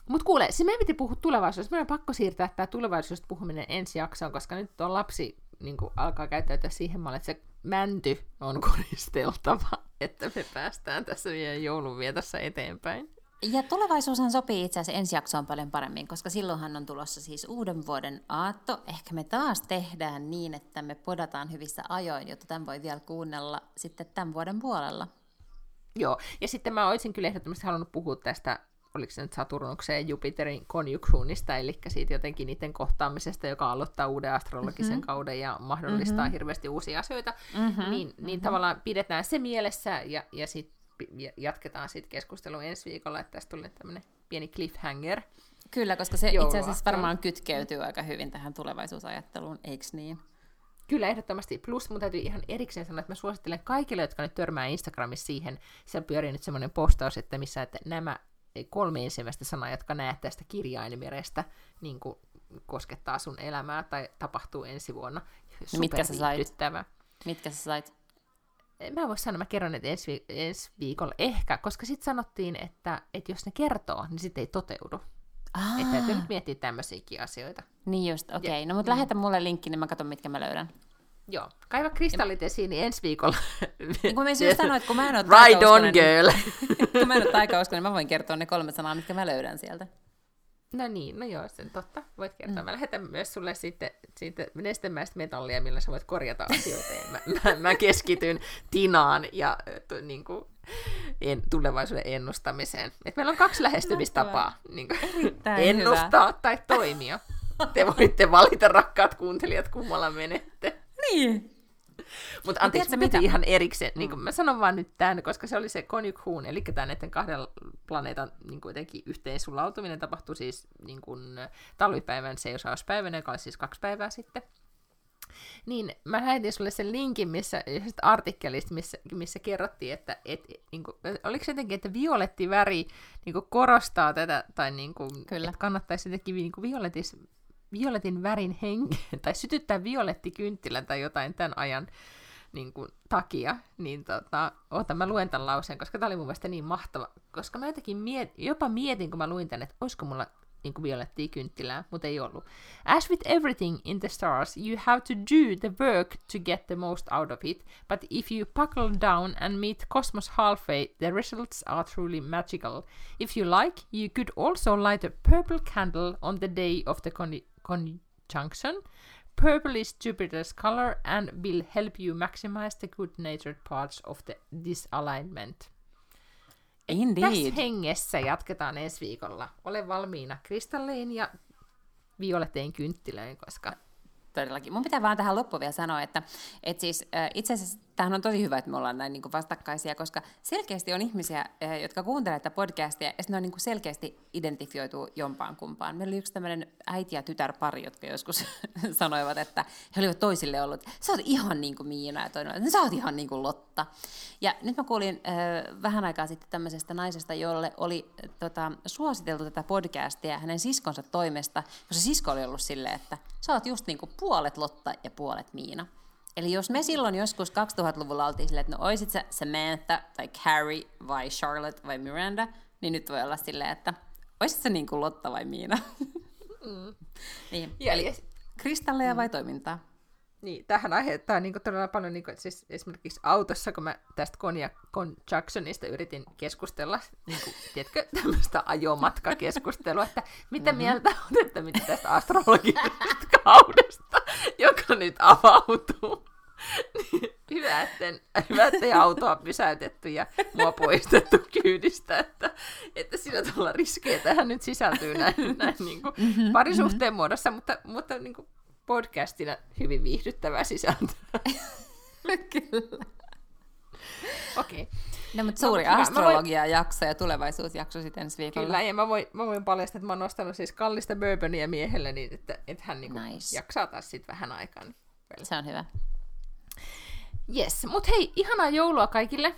Mutta kuule, se meidän piti puhua tulevaisuudesta. Meidän on pakko siirtää tämä tulevaisuudesta puhuminen ensi jaksoon, koska nyt on lapsi niin alkaa käyttäytyä siihen malliin, että se mänty on koristeltava, että me päästään tässä meidän joulunvietossa eteenpäin. Ja tulevaisuushan sopii itse asiassa ensi jaksoon paljon paremmin, koska silloinhan on tulossa siis uuden vuoden aatto. Ehkä me taas tehdään niin, että me podataan hyvissä ajoin, jotta tämän voi vielä kuunnella sitten tämän vuoden puolella. Joo, ja sitten mä olisin kyllä ehdottomasti halunnut puhua tästä, oliko se nyt Saturnuksen ja Jupiterin konjunksuunista, eli siitä jotenkin niiden kohtaamisesta, joka aloittaa uuden astrologisen mm-hmm. kauden ja mahdollistaa mm-hmm. hirveästi uusia asioita, mm-hmm. niin, niin mm-hmm. tavallaan pidetään se mielessä ja, ja sitten jatketaan sitten keskustelua ensi viikolla, että tästä tulee tämmöinen pieni cliffhanger. Kyllä, koska se itse asiassa varmaan kytkeytyy aika hyvin tähän tulevaisuusajatteluun, eikö niin? Kyllä, ehdottomasti. Plus mun täytyy ihan erikseen sanoa, että mä suosittelen kaikille, jotka nyt törmää Instagramissa siihen, siellä pyörii nyt semmoinen postaus, että missä että nämä kolme ensimmäistä sanaa, jotka näet tästä kirjainmerestä, niin kuin koskettaa sun elämää tai tapahtuu ensi vuonna. No mitkä sä sait? Mitkä sä sait? Mä en voi sanoa, mä kerron, että ensi, vi- ensi viikolla ehkä, koska sitten sanottiin, että, että jos ne kertoo, niin sitten ei toteudu. Ah, Että täytyy nyt miettiä tämmöisiäkin asioita. niin just, okei. Okay. Ja- No mutta lähetä mulle linkki, niin mä katson, mitkä mä löydän. Joo, kaiva kristallit esiin, niin ensi viikolla. Niin kuin mä just sanoin, että kun mä en ole Ride on, girl! Niin, kun mä en ole taikauskonen, niin mä voin kertoa ne kolme sanaa, mitkä mä löydän sieltä. No niin, no joo, sen totta. Voit kertoa. Mm. Mä lähetän myös sulle sitten siitä nestemäistä metallia, millä sä voit korjata asioita. Mä, mä, mä, keskityn Tinaan ja to, niin kuin, en, tulevaisuuden ennustamiseen. Et meillä on kaksi lähestymistapaa. Niin kuin, ennustaa tai toimia. Te voitte valita, rakkaat kuuntelijat, kummalla menette. Niin. Mutta anteeksi, tiedätkö mä piti mitä? ihan erikseen, niin kuin mä sanon vaan nyt tämän, koska se oli se konjunkhuun, eli tämä näiden kahden planeetan niin kuin jotenkin yhteen sulautuminen tapahtui siis niin kuin, talvipäivän seisauspäivänä, joka oli siis kaksi päivää sitten. Niin mä lähetin sulle sen linkin missä, artikkelista, missä, missä kerrottiin, että et, niin kuin, oliko se jotenkin, että violetti väri niin kuin korostaa tätä, tai niin kuin, Kyllä. että kannattaisi jotenkin niin kuin violetis, violetin värin hengen, tai sytyttää violettikynttilän tai jotain tämän ajan niin kuin, takia, niin tota, oota, mä luen tämän lauseen, koska tämä oli mun mielestä niin mahtava, koska mä jotenkin miet, jopa mietin, kun mä luin tän, että olisiko mulla niin violettia kynttilää, mutta ei ollut. As with everything in the stars, you have to do the work to get the most out of it, but if you buckle down and meet cosmos halfway, the results are truly magical. If you like, you could also light a purple candle on the day of the con- conjunction. Purple is Jupiter's color and will help you maximize the good-natured parts of the, this alignment. Indeed. Tässä hengessä jatketaan ensi viikolla. Ole valmiina kristalliin ja violetein kynttilöin, koska Todellakin. Mun pitää vaan tähän loppuun vielä sanoa, että, että siis, äh, itse asiassa tämähän on tosi hyvä, että me ollaan näin niin vastakkaisia, koska selkeästi on ihmisiä, äh, jotka kuuntelevat tätä podcastia, ja ne on niin selkeästi identifioitu jompaan kumpaan. Meillä oli yksi tämmöinen äiti- ja tytärpari, jotka joskus sanoivat, että he olivat toisille ollut, sä oot ihan niin kuin Miina, ja toinen, että sä oot ihan niin kuin Lotta. Ja nyt mä kuulin äh, vähän aikaa sitten tämmöisestä naisesta, jolle oli äh, tota, suositeltu tätä podcastia hänen siskonsa toimesta, koska sisko oli ollut silleen, että sä oot just niin kuin puolet Lotta ja puolet Miina. Eli jos me silloin joskus 2000-luvulla oltiin silleen, että no oisit sä Samantha tai Carrie vai Charlotte vai Miranda, niin nyt voi olla silleen, että oisit sä niin kuin Lotta vai Miina. Mm. niin. Ja, Eli ja, kristalleja mm. vai toimintaa? Niin, tähän aiheuttaa niin todella paljon, niin kuin, siis esimerkiksi autossa, kun mä tästä Konia Con Jacksonista yritin keskustella, niin kuin, tiedätkö, tämmöistä ajomatkakeskustelua, että mitä mm-hmm. mieltä on, että mitä tästä astrologisesta kaudesta, joka nyt avautuu. Niin, hyvä, etten, hyvä, ettei autoa pysäytetty ja mua poistettu kyydistä, että, että sillä tavalla riskejä tähän nyt sisältyy näin, näin niin kuin mm-hmm, parisuhteen mm-hmm. muodossa, mutta, mutta niin kuin podcastina hyvin viihdyttävää sisältöä. Kyllä. Okei. Okay. No, mutta suuri no, astrologia-jakso ja tulevaisuusjakso sitten ensi viikolla. Kyllä, ja mä voin, mä voin paljastaa, että mä oon nostanut siis kallista bourbonia miehelle, niin että, että hän niin nice. jaksaa taas sitten vähän aikaa. Niin Se on hyvä. Yes, mutta hei, ihanaa joulua kaikille.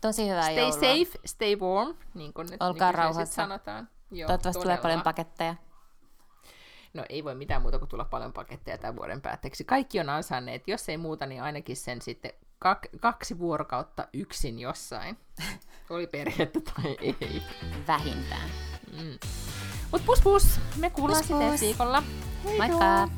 Tosi hyvää stay joulua. Stay safe, stay warm, niin kuin nyt Olkaa rauhassa. sanotaan. Joo, Toivottavasti todella. tulee paljon paketteja. No ei voi mitään muuta kuin tulla paljon paketteja tämän vuoden päätteeksi. Kaikki on ansainneet, jos ei muuta, niin ainakin sen sitten kak- kaksi vuorokautta yksin jossain. Oli perhettä tai ei. Vähintään. Mm. Mut pus pus, me kuullaan sitten viikolla. Moikka!